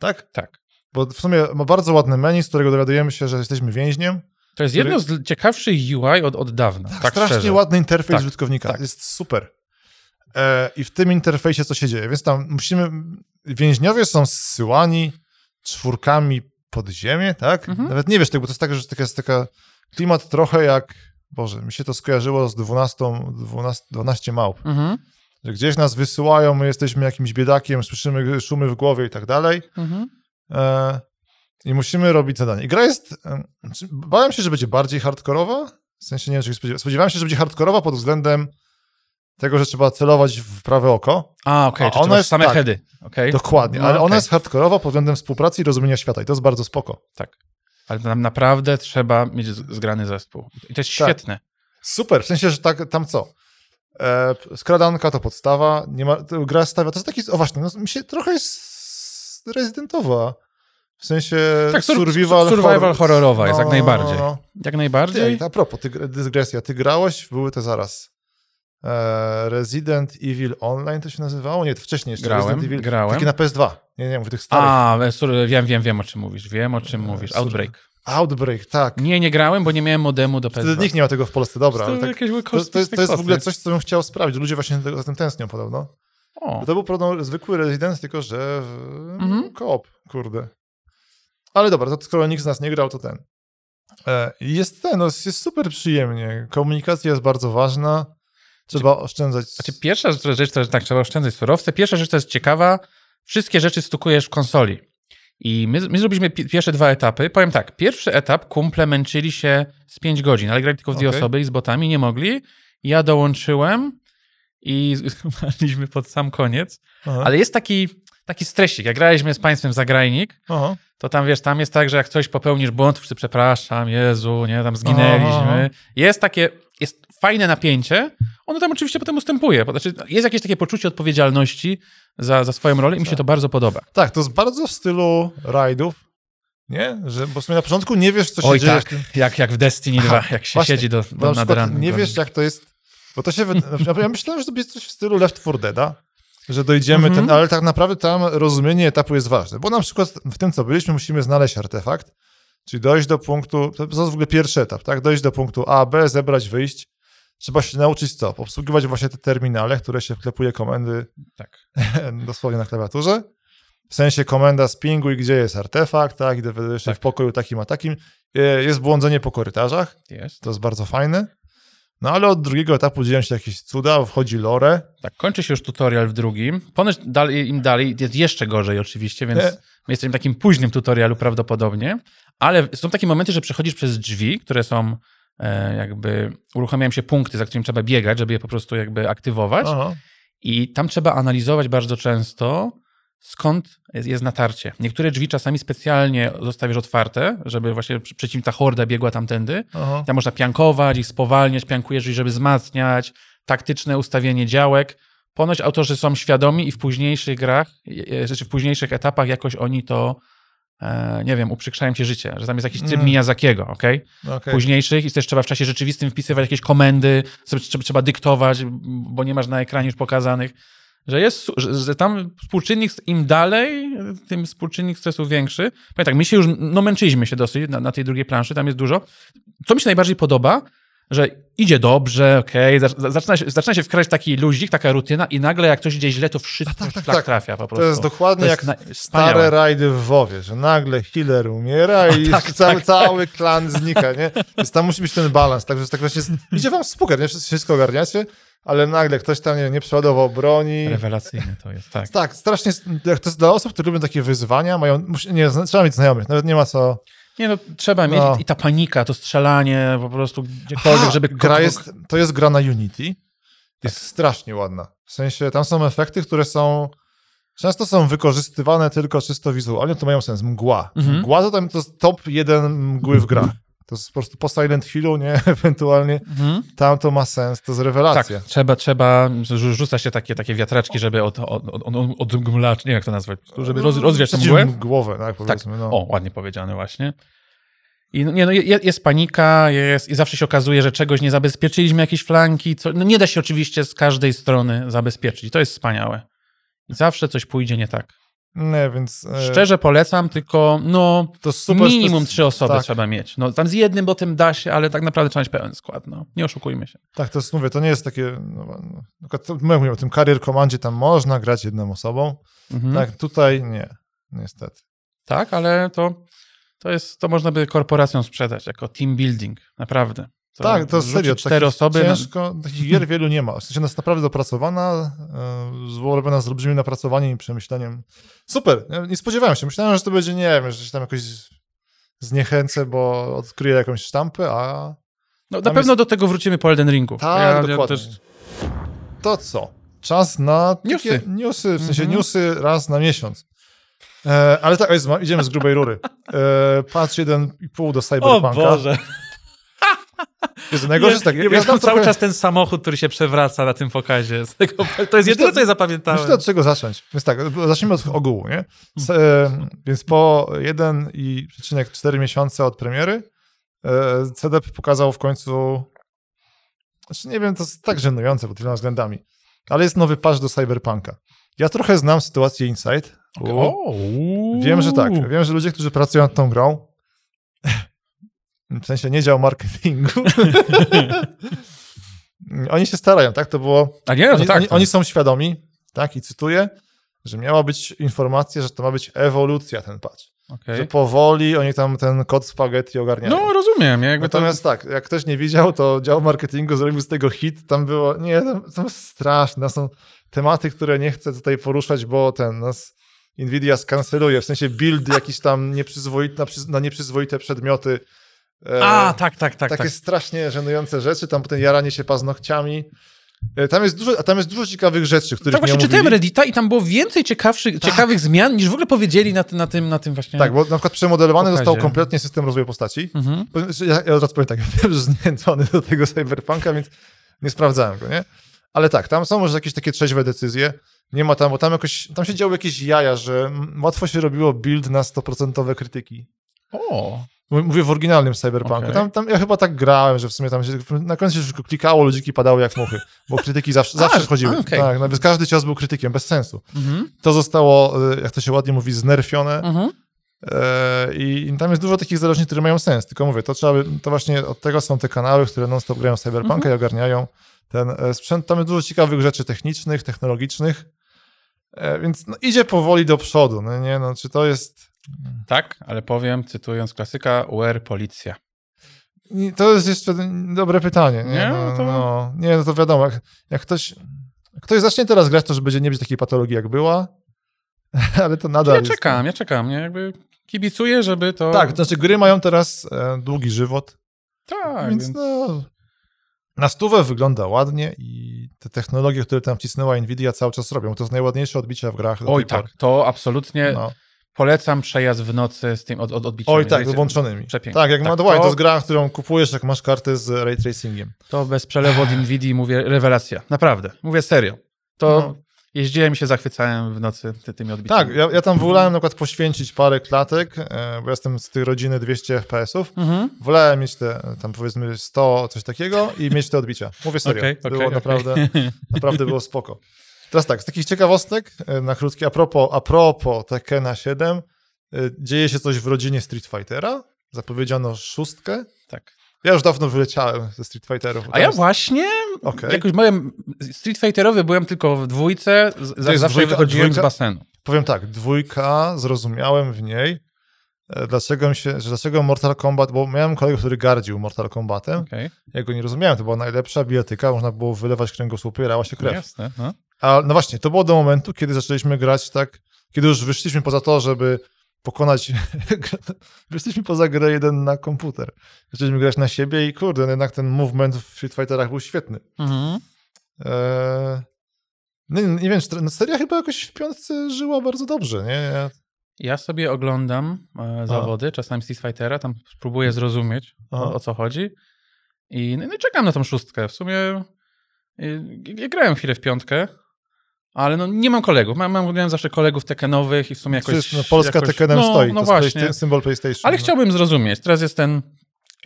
tak? Tak. Bo w sumie ma bardzo ładny menu, z którego dowiadujemy się, że jesteśmy więźniem. To jest który... jedno z ciekawszych UI od, od dawna. Tak, tak strasznie szczerze. ładny interfejs tak, użytkownika. Tak. Jest super. E, I w tym interfejsie co się dzieje? Więc tam musimy. Więźniowie są zsyłani czwórkami pod ziemię, tak? Mhm. Nawet nie wiesz tego, bo to jest tak, że to jest taka klimat trochę jak. Boże, mi się to skojarzyło z 12, 12, 12 małp. Mhm. Że gdzieś nas wysyłają, my jesteśmy jakimś biedakiem, słyszymy szumy w głowie i tak dalej. Mhm. E, I musimy robić zadanie. I gra jest. Bałem się, że będzie bardziej hardkorowa. W sensie nie wiem, czy spodziewałem się, że będzie hardkorowa pod względem tego, że trzeba celować w prawe oko. A, okej, okay, ona jest same tak, heady. Okay. Dokładnie, no, ale okay. ona jest hardkorowa pod względem współpracy i rozumienia świata i to jest bardzo spoko. Tak. Ale tam naprawdę trzeba mieć zgrany zespół. I to jest tak. świetne. Super, w sensie, że tak, tam co? E, skradanka to podstawa, nie ma, gra stawia, to jest taki, o właśnie, no, mi się trochę jest rezydentowa. W sensie tak, survival, survival horror. horrorowa jest, no, jak najbardziej. No, no. Jak najbardziej. Ty, a propos, ty, dysgresja, ty grałeś, były te zaraz. E, Resident Evil Online to się nazywało? Nie, to wcześniej jeszcze. Grałem, Evil, grałem. Taki na PS2. Nie, nie, mówię tych starych. A, wiem, wiem, wiem o czym mówisz. Wiem o czym e, mówisz. Outbreak. Outbreak, tak. Nie, nie grałem, bo nie miałem modemu do PS2. Wtedy nikt nie ma tego w Polsce, dobra. To, tak, to, to, jest, to jest w ogóle coś, co bym chciał sprawdzić. Ludzie właśnie za tym tęsknią podobno. O. To był podobno zwykły Resident, tylko że mhm. koop, kurde. Ale dobra, to skoro nikt z nas nie grał, to ten. E, jest ten, no, jest super przyjemnie. Komunikacja jest bardzo ważna. Trzeba znaczy, oszczędzać. Znaczy, pierwsza rzecz, to, tak, trzeba oszczędzać surowce. Pierwsza rzecz, to jest ciekawa, wszystkie rzeczy stukujesz w konsoli. I my, my zrobiliśmy pierwsze dwa etapy. Powiem tak, pierwszy etap kumple męczyli się z 5 godzin, ale grali tylko w dwie okay. osoby i z botami nie mogli. Ja dołączyłem i zmarliśmy pod sam koniec. Aha. Ale jest taki, taki stresik. Jak graliśmy z państwem zagrajnik, Aha. to tam wiesz, tam jest tak, że jak coś popełnisz błąd, wszyscy przepraszam, Jezu, nie, tam zginęliśmy. Aha. Jest takie, jest fajne napięcie, ono tam oczywiście potem ustępuje. Znaczy, jest jakieś takie poczucie odpowiedzialności za, za swoją rolę i mi się to bardzo podoba. Tak, to jest bardzo w stylu rajdów, nie? Że, bo w sumie na początku nie wiesz, co się Oj, dzieje. tak, jak, jak w Destiny 2, jak się właśnie, siedzi do, do nad ranem. Nie wiesz, jak to jest, bo to się, ja myślałem, że to będzie coś w stylu Left 4 Dead'a, że dojdziemy, mm -hmm. ten, ale tak naprawdę tam rozumienie etapu jest ważne, bo na przykład w tym, co byliśmy, musimy znaleźć artefakt, czyli dojść do punktu, to jest w ogóle pierwszy etap, tak? Dojść do punktu A, B, zebrać, wyjść, trzeba się nauczyć co? Obsługiwać właśnie te terminale, które się wklepuje komendy tak. dosłownie na klawiaturze. W sensie komenda spinguj, gdzie jest artefakt, tak, i się tak. w pokoju takim a takim. E, jest błądzenie po korytarzach. Jest. To jest bardzo fajne. No ale od drugiego etapu dzieją się jakieś cuda, wchodzi lore. Tak, kończy się już tutorial w drugim. Ponoć dalej, im dalej jest jeszcze gorzej oczywiście, więc Nie. my jesteśmy w takim późnym tutorialu prawdopodobnie, ale są takie momenty, że przechodzisz przez drzwi, które są jakby uruchamiają się punkty, za którymi trzeba biegać, żeby je po prostu jakby aktywować. Aha. I tam trzeba analizować bardzo często, skąd jest natarcie. Niektóre drzwi czasami specjalnie zostawiasz otwarte, żeby właśnie przeciwna horda biegła tamtędy. Aha. Tam można piankować, ich spowalniać, piankujesz, żeby wzmacniać, taktyczne ustawienie działek. Ponoć autorzy są świadomi i w późniejszych grach, czy w późniejszych etapach jakoś oni to E, nie wiem, uprzykrzają ci życie, że tam jest jakiś tryb mm. Miyazakiego, okej? Okay? okay? Późniejszych i też trzeba w czasie rzeczywistym wpisywać jakieś komendy, sobie trzeba, trzeba dyktować, bo nie masz na ekranie już pokazanych, że jest, że, że tam współczynnik im dalej, tym współczynnik stresu większy. Powiem tak, my się już, no męczyliśmy się dosyć na, na tej drugiej planszy, tam jest dużo. Co mi się najbardziej podoba, że idzie dobrze, okej, zac- zaczyna, się, zaczyna się wkrać taki luzik, taka rutyna i nagle jak coś idzie źle, to wszystko tak, tak, szlak tak. trafia po To prostu. jest dokładnie To jak jest na- stare rajdy w WoWie, że nagle healer umiera i tak, cały, tak, cały klan znika, nie? Więc tam musi być ten balans, także tak właśnie idzie wam super, nie? Wszyscy wszystko ogarniacie, ale nagle ktoś tam, nie, nie przeładował broni. Rewelacyjne to jest, tak. Tak, strasznie, jak to jest dla osób, które lubią takie wyzwania, mają, nie, trzeba mieć znajomych, nawet nie ma co... Nie no, trzeba mieć No. i ta panika, to strzelanie po prostu gdziekolwiek, Aha, żeby... gra jest, to jest gra na Unity, jest strasznie ładna. W sensie, tam są efekty, które są często są wykorzystywane tylko czysto wizualnie, to mają sens. Mgła. Mhm. Mgła to tam to jest top jeden mgły w grach. To jest po prostu po Silent Hillu, nie? Ewentualnie Mhm. tam to ma sens, to jest Tak, rewelacja. trzeba, trzeba, rzu- rzuca się takie, takie wiatraczki, żeby od, od, od, odmglacz, nie wiem jak to nazwać, żeby roz, rozwiać mgłę. Przeciwmgłowe, tak Tak, powiedzmy. No. o, ładnie powiedziane właśnie. I no, nie, no, je- jest panika, jest, i zawsze się okazuje, że czegoś nie zabezpieczyliśmy, jakieś flanki. Co, no nie da się oczywiście z każdej strony zabezpieczyć. I to jest wspaniałe. I zawsze coś pójdzie nie tak. Nie, więc... e, Szczerze polecam, tylko no to super, minimum trzy osoby tak. trzeba mieć. No tam z jednym, bo tym da się, ale tak naprawdę trzeba mieć pełen skład. No. Nie oszukujmy się. Tak, to jest, mówię, to nie jest takie... No, no, my mówimy o tym Carrier Commandzie, tam można grać jedną osobą. Mhm. Tak, tutaj nie, niestety. Tak, ale to, to jest, to można by korporacjom sprzedać jako team building, naprawdę. To tak, to serio. Cztery osoby. Ciężko, takich gier wielu nie ma. W sensie ona jest naprawdę dopracowana, e, robiona z olbrzymim napracowaniem i przemyśleniem. Super, nie- spodziewałem się. Myślałem, że to będzie, nie wiem, że się tam jakoś zniechęcę, bo odkryję jakąś sztampę, a No, na pewno do tego wrócimy po Elden Ringu. tak, dokładnie. też- To co? Czas na Newsy. newsy, w sensie Mhm. newsy raz na miesiąc. E, ale tak, jest, idziemy z grubej rury. E, patch 1,5 do O Cyberpunka. Boże. Jest najgorsze jest tak, ja, ja cały trochę- czas ten samochód, który się przewraca na tym pokazie. Tego, to jest jedyne, co ja zapamiętałem. Myślę, od czego zacząć. Więc tak, zacznijmy od ogółu, nie? S- e, więc po 1,4 miesiące od premiery e, CDP pokazał w końcu znaczy nie wiem, to jest tak żenujące pod wieloma względami, ale jest nowy patch do Cyberpunka. Ja trochę znam sytuację Inside. O, Wiem, że tak. Wiem, że ludzie, którzy pracują nad tą grą w sensie nie dział marketingu oni się starają, tak? To było A nie, no to oni, tak. oni, oni są świadomi, tak, i cytuję, że miała być informacja, że to ma być ewolucja ten patch. Okej. Że powoli oni tam ten kod spaghetti ogarniają. No, rozumiem. Jakby to... Natomiast tak, jak ktoś nie widział, to dział marketingu zrobił z tego hit, tam było, nie, to, to jest straszne, to są tematy, które nie chcę tutaj poruszać, bo ten, nas Nvidia skanceluje, w sensie build jakiś tam nieprzyzwoity, na, na nieprzyzwoite przedmioty. E, A, tak, tak, tak. takie tak. strasznie żenujące rzeczy, tam potem jaranie się paznokciami. E, Tam jest dużo, a tam jest dużo ciekawych rzeczy, których Tak nie właśnie czytałem omówili. Reddita i tam było więcej ciekawszych, ciekawych zmian niż w ogóle powiedzieli na, tym- na, tym, na tym właśnie. Tak, bo na przykład przemodelowany Pokazie. został kompletnie system rozwoju postaci. Mhm. Ja, ja od razu powiem tak, ja że zniechęcony do tego cyberpunka, więc nie sprawdzałem go, nie? Ale tak, tam są może jakieś takie trzeźwe decyzje. Nie ma tam, bo tam jakoś, tam się działy jakieś jaja, że łatwo się robiło build na 100% krytyki. O, Mówię w oryginalnym Cyberpunku. Okej. Tam, tam ja chyba tak grałem, że w sumie tam się, na końcu się tylko klikało, ludziki padały jak muchy, bo krytyki zawsze, zawsze a, schodziły. okej. Tak, nawet każdy cios był krytykiem, bez sensu. mhm. To zostało, y, jak to się ładnie mówi, znerfione Mhm. e, i, tam jest dużo takich zależności, które mają sens. Tylko mówię, to trzeba, by- to właśnie od tego są te kanały, które non-stop grają w Cyberpunka Mhm. i ogarniają ten e, sprzęt. Tam jest dużo ciekawych rzeczy technicznych, technologicznych, e, więc no, idzie powoli do przodu. No, nie, no, czy to jest... Tak, ale powiem, cytując klasyka, where policja. To jest jeszcze dobre pytanie. Nie, Nie, no, to- no, nie, no to wiadomo, jak, jak ktoś, jak ktoś zacznie teraz grać, to że będzie nie być takiej patologii, jak była, ale to nadal Ja jest... czekam, ja czekam, nie? Jakby kibicuję, żeby to... Tak, to znaczy gry mają teraz e, długi żywot, tak więc, więc... no... Na stówę wygląda ładnie i te technologie, które tam wcisnęła Nvidia cały czas robią. To jest najładniejsze odbicia w grach. Oj tak, to absolutnie No. Polecam przejazd w nocy z tym od, od odbiciem. Oj tak, z włączonymi. Przepięknie. Tak, jak Tak, ma to, to- jest gra, którą kupujesz, jak masz kartę z ray tracingiem. To bez przelewu od Nvidia mówię, rewelacja. Naprawdę, mówię serio. To No. jeździłem i się zachwycałem w nocy ty, tymi odbiciami. Tak, ja, ja tam wolałem na przykład poświęcić parę klatek, e, bo jestem z tej rodziny 200 FPS-ów. Mhm. Wolałem mieć te tam powiedzmy 100, coś takiego i mieć te odbicia. Mówię serio. Okej, było okej, okej. naprawdę, naprawdę było spoko. Teraz tak, z takich ciekawostek e, na krótkie, a propos, a propos Tekkena 7, e, dzieje się coś w rodzinie Street Fightera. Zapowiedziano szóstkę. tak. Ja już dawno wyleciałem ze Street Fighterów. A ja właśnie, Okej. jakoś byłem, Street Fighterowy byłem tylko w dwójce, z, zawsze dwójka- wychodziłem dwójka? z basenu. Powiem tak, dwójka, zrozumiałem w niej, e, dlaczego mi się, że dlaczego Mortal Kombat, bo miałem kolegę, który gardził Mortal Kombatem, Okej, ja go nie rozumiałem, to była najlepsza bijatyka, można było wylewać kręgosłupy i rała się krew. jasne. No. A no właśnie, to było do momentu, kiedy zaczęliśmy grać tak, kiedy już wyszliśmy poza to, żeby pokonać, wyszliśmy poza grę jeden na komputer. Zaczęliśmy grać na siebie i kurde, no jednak ten movement w Street Fighterach był świetny. Mhm. Eee, nie, nie wiem, czy no seria chyba jakoś w piątce żyła bardzo dobrze, nie? Ja, Ja sobie oglądam e, zawody, czasami Street Fightera, tam spróbuję zrozumieć, Aha. o, o co chodzi. I, no, i czekam na tą szóstkę. W sumie y, ja grałem chwilę w piątkę, ale no, nie mam kolegów. Mam, mam miałem zawsze kolegów tekenowych i w sumie jakoś... to jest, no, Polska jakoś, Tekkenem no, stoi, No to jest właśnie. Playsta- symbol PlayStation. Ale no. chciałbym zrozumieć. Teraz jest ten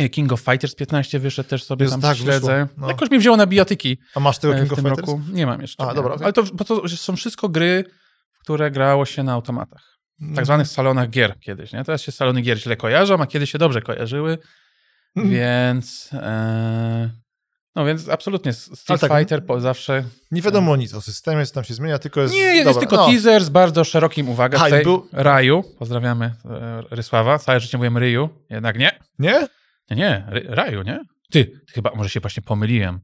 y, King of Fighters 15 wyszedł, też sobie Jest tam tak, śledzę. no. Jakoś mi wzięło na bijatyki A masz tego e, King w of Fighters? roku. Nie mam jeszcze. A, nie. dobra, okej. Ale to, bo to są wszystko gry, w które grało się na automatach. Mm. tak zwanych salonach gier kiedyś, nie? Teraz się salony gier źle kojarzą, a kiedyś się dobrze kojarzyły, Mm. więc e, no więc absolutnie Street tak, Fighter po, zawsze Nie wiadomo nic o systemie, co tam się zmienia, tylko jest... nie, jest dobra, tylko no. teaser z bardzo szerokim, uwaga, i tutaj był- Raju, pozdrawiamy e, Rysława, całe życie mówiłem Ryu, jednak nie, Nie? nie, nie, Raju, nie? Ty chyba, może się właśnie pomyliłem.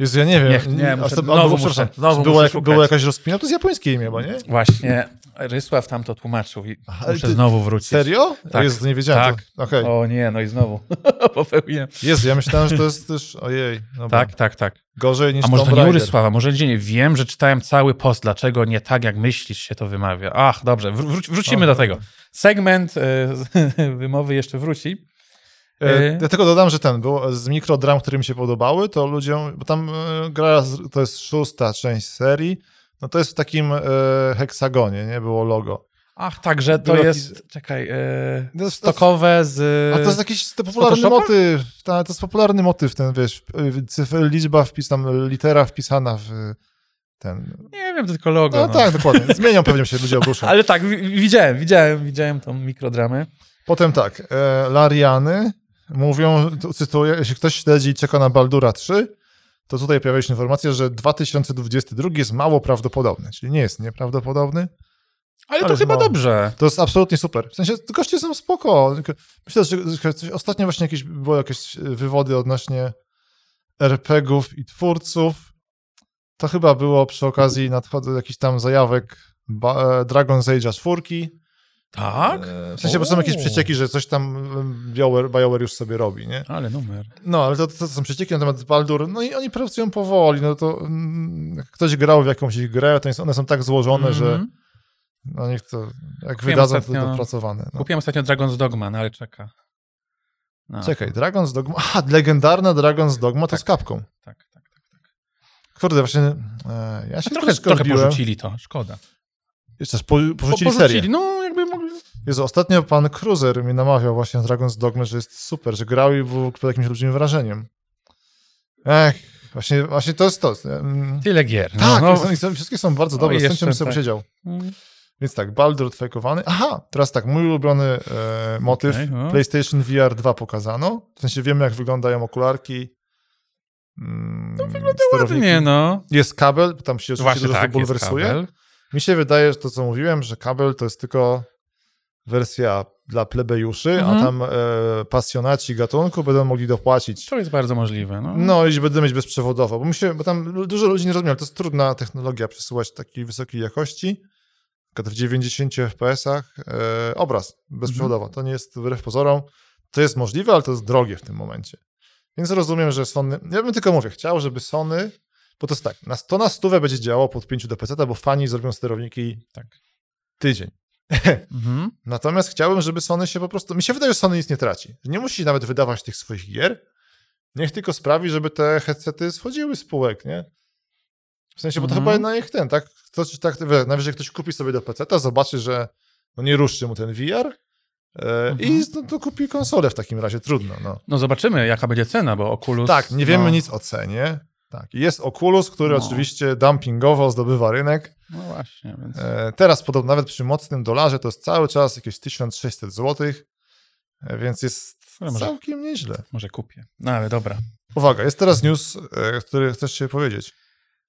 Jezu, ja nie wiem. Nie, nie, muszę- to- znowu muszę- znowu było, jak, było jakaś rozkmina, to jest japońskie imię, bo nie? Właśnie Rysław tam to tłumaczył i Aha, muszę ty- znowu wrócić. Serio? Tak. Jezu, nie wiedziałem. Tak. To- Okej. O nie, no i znowu popełniłem. Jezu, ja myślałem, że to jest też... Ojej. Dobra. Tak, tak, tak. Gorzej niż A może to Tomb nie u Raider. Rysława, może gdzie nie wiem, że czytałem cały post, dlaczego nie tak, jak myślisz, się to wymawia. Ach, dobrze, wró- wró- wrócimy O, do tego. Segment e, wymowy jeszcze wróci. E, Ja tylko dodam, że ten, był z mikrodram, które mi się podobały, to ludziom, bo tam e, gra, to jest szósta część serii, no to jest w takim e, heksagonie, nie? Było logo. Ach, także to jest, czekaj, e, To jest- stokowe z... A to jest jakiś to popularny motyw, ta, to jest popularny motyw, ten, wiesz, cyfr, liczba wpis, tam litera wpisana w ten... Nie wiem, to tylko logo. No, no. tak, dokładnie. Zmienią pewnie się ludzie obruszą. Ale tak, wi- widziałem, widziałem, widziałem tą mikrodramę. Potem tak, e, Lariany mówią, tu cytuję, jeśli ktoś śledzi i czeka na Baldura 3, to tutaj pojawia się informacja, że 2022 jest mało prawdopodobny, czyli nie jest nieprawdopodobny. Ale, Ale to chyba mało. dobrze. To jest absolutnie super. W sensie, goście są spoko. Myślę, że, coś, ostatnio właśnie jakieś, były jakieś wywody odnośnie RPGów i twórców. To chyba było przy okazji nadchodzenia jakichś tam zajawek ba, e, Dragon's Age'a 4. Tak? E, W sensie, bo są jakieś przecieki, że coś tam BioWare, BioWare już sobie robi, nie? Ale numer. No, ale to, to, to są przecieki na temat Baldur, no i oni pracują powoli, no to mm, jak ktoś grał w jakąś ich grę, to jest, one są tak złożone, że Mhm. no niech to, jak Kupiłem wydadzą, ostatnio- to dopracowane. No. Kupiłem ostatnio Dragon's Dogma, no ale czeka. No, Czekaj, Dragon's Dogma, aha, legendarna Dragon's Dogma to Tak. z kapką. Tak, tak, tak. Kurde, właśnie, e, ja A się trochę, troszkę trochę odbiłem. porzucili to, szkoda. Jeszcze raz, po, porzucili Po- serię. No, jakby mogli... Jezu, ostatnio pan Cruiser mi namawiał właśnie na Dragon's Dogma, że jest super, że grał i był pod jakimś olbrzymim wrażeniem. Ech, właśnie, właśnie to jest to. Mm, Tyle gier. No, Tak, no. są, wszystkie są bardzo No dobre, z jeszcze bym sobie tak. siedział. Mm. Więc tak, Baldur fejkowany. Aha, teraz tak, mój ulubiony e, motyw. Okej, no. PlayStation VR 2 pokazano. W sensie wiemy, jak wyglądają okularki. Mm, to wygląda Ładnie, no. Jest kabel, tam się oczywiście Właśnie tak, bulwersuje. Mi się wydaje, że to co mówiłem, że kabel to jest tylko wersja dla plebejuszy, Mhm. a tam e, pasjonaci gatunku będą mogli dopłacić. To jest bardzo możliwe, no. No i będę mieć bezprzewodowo, bo, mi się, bo tam dużo ludzi nie rozumie, ale to jest trudna technologia przesyłać takiej wysokiej jakości, w 90 FPS-ach e, obraz bezprzewodowo. To nie jest wbrew pozorom, to jest możliwe, ale to jest drogie w tym momencie. Więc rozumiem, że Sony, ja bym tylko mówię, chciał, żeby Sony, bo to jest tak, na, to na stówę będzie działało pod 5 do PC, bo fani zrobią sterowniki Tak. tydzień. Mhm. Natomiast chciałbym, żeby Sony się po prostu. Mi się wydaje, że Sony nic nie traci. Nie musi nawet wydawać tych swoich gier. Niech tylko sprawi, żeby te headsety schodziły z półek, nie? W sensie, bo to Mhm. chyba na ich ten, tak? Ktoś, tak najwyżej ktoś kupi sobie do PC, zobaczy, że no nie ruszy mu ten VR e, i no, to kupi konsolę w takim razie. Trudno, no. No zobaczymy, jaka będzie cena, bo Oculus... Tak, nie wiemy no, nic o cenie. Tak, jest Oculus, który No. oczywiście dumpingowo zdobywa rynek. No właśnie, więc... E, Teraz podobno nawet przy mocnym dolarze to jest cały czas jakieś 1600 zł, e, więc jest No, może, Całkiem nieźle. może kupię. No ale dobra. Uwaga, jest teraz news, e, który chcesz się powiedzieć.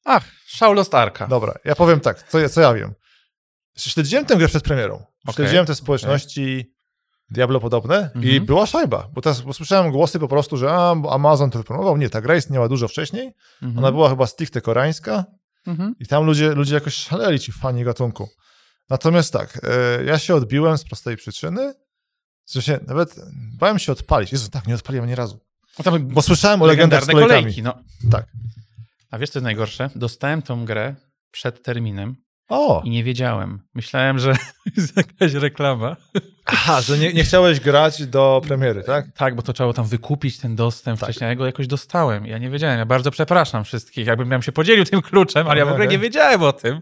Ach, Shaun Lost Arka. Dobra, ja powiem tak, co, ja- co ja wiem. Śledziłem tę grę przed premierą. Okej. Śledziłem te społeczności Diablo podobne i Mhm. była szajba, bo teraz bo słyszałem głosy po prostu, że a, Amazon to wypromował. Nie, ta gra istniała dużo wcześniej. Mhm. Ona była chyba stricte koreańska Mhm. i tam ludzie, ludzie jakoś szaleli, ci fani gatunku. Natomiast tak, e, ja się odbiłem z prostej przyczyny, że się nawet bałem się odpalić. Jezu, tak, nie odpaliłem ani razu. No tam Bo słyszałem o legendach z kolejkami. kolejki. No. Tak. A wiesz, co jest najgorsze? Dostałem tą grę przed terminem O, i nie wiedziałem. Myślałem, że jest jakaś reklama. aha, że nie, nie chciałeś grać do premiery, tak? Tak, bo to trzeba tam wykupić ten dostęp Tak. wcześniej, ja go jakoś dostałem. Ja nie wiedziałem. Ja bardzo przepraszam wszystkich, jakbym się podzielił tym kluczem, ale ja w ogóle nie wiedziałem o tym.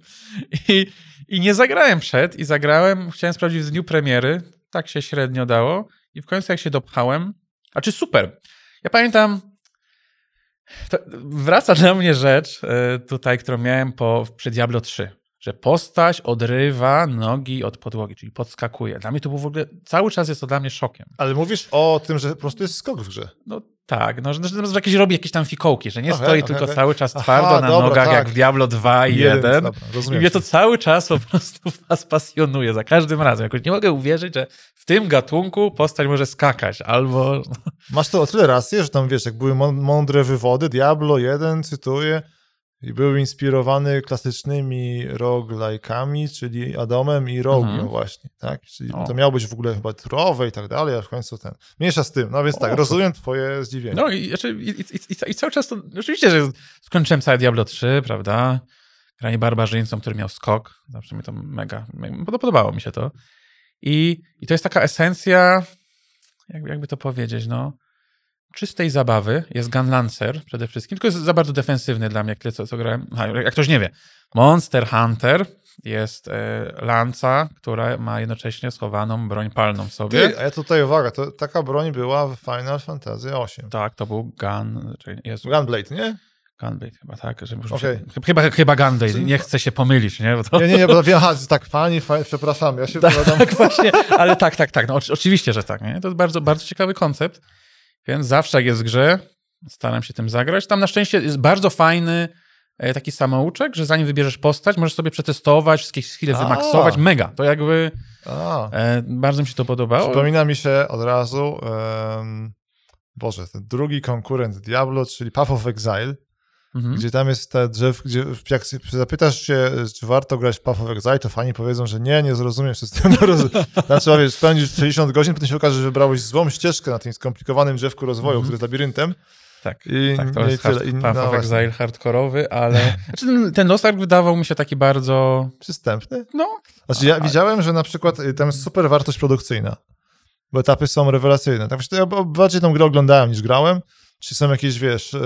I, I nie zagrałem przed i zagrałem, chciałem sprawdzić w dniu premiery. Tak się średnio dało. I w końcu jak się dopchałem, a czy super. Ja pamiętam, to wraca dla mnie rzecz e, tutaj, którą miałem po, przy Diablo 3, że postać odrywa nogi od podłogi, czyli podskakuje. Dla mnie to było w ogóle, cały czas jest to dla mnie szokiem. Ale mówisz o tym, że po prostu jest skok w grze. No tak, no, że, że, jakieś robi jakieś tam fikołki, że nie Okej, stoi okej, tylko okej. cały czas Aha, twardo na dobra, nogach tak. jak w Diablo 2 i 1. dobra, I mnie to cały czas po prostu was pasjonuje, za każdym razem. Jakoś nie mogę uwierzyć, że w tym gatunku postać może skakać, albo... Masz to o tyle rację, że tam wiesz, jak były mą- mądre wywody, Diablo 1, cytuję, i był inspirowany klasycznymi roguelike'ami, czyli Adamem i Rogiem Mhm. właśnie, tak? Czyli O. to miało być w ogóle chyba turowe i tak dalej, a w końcu ten. Mniejsza z tym, no więc tak, O. rozumiem twoje zdziwienie. No i, znaczy, i, i, i, i cały czas to... Oczywiście, że skończyłem całe Diablo 3, prawda? Granie barbarzyńcą, który miał skok. Zawsze mi to mega... podobało mi się to. I, I to jest taka esencja, jak, jakby to powiedzieć, no czystej zabawy. Jest Gun Lancer przede wszystkim, tylko jest za bardzo defensywny dla mnie, jak tyle co, co grałem. Aha, jak ktoś nie wie. Monster Hunter jest e, lanca, która ma jednocześnie schowaną broń palną w sobie. Ty, a ja tutaj uwaga, to taka broń była w Final Fantasy VIII. Tak, to był Gun... Czyli jest Gunblade, nie? Gunblade chyba, tak? Że Okej. się, chyba, chyba Gunblade, nie chcę się pomylić, nie? To, Nie, nie, nie, bo wiem, aha, tak, fani, fani, przepraszam, ja się wypowiadam. tak właśnie, ale tak, tak, tak, no oczy- oczywiście, że tak, nie? To jest bardzo, bardzo ciekawy koncept, więc zawsze jak jest w grze, staram się tym zagrać. Tam na szczęście jest bardzo fajny e, taki samouczek, że zanim wybierzesz postać, możesz sobie przetestować, wszystkie skille wymaksować, mega, to jakby e, bardzo mi się to podobało. Przypomina mi się od razu, Boże, ten drugi konkurent Diablo, czyli Path of Exile, Mhm. gdzie tam jest te drzew, gdzie jak zapytasz się, czy warto grać w Path of Exile, to fani powiedzą, że nie, nie zrozumiesz systemu. Trzeba wiesz, spędzić 60 godzin, potem się okaże, że wybrałeś złą ścieżkę na tym skomplikowanym drzewku rozwoju, Mhm. który jest labiryntem. Tak, I tak, to jest hard, Path no of Exile hardkorowy, ale znaczy ten, ten Lost Ark wydawał mi się taki bardzo, Przystępny. no, Znaczy ja widziałem, że na przykład y, tam jest super wartość produkcyjna, bo etapy są rewelacyjne. Tak, właśnie ja bardziej tą grę oglądałem niż grałem. Czy są jakieś, wiesz, e,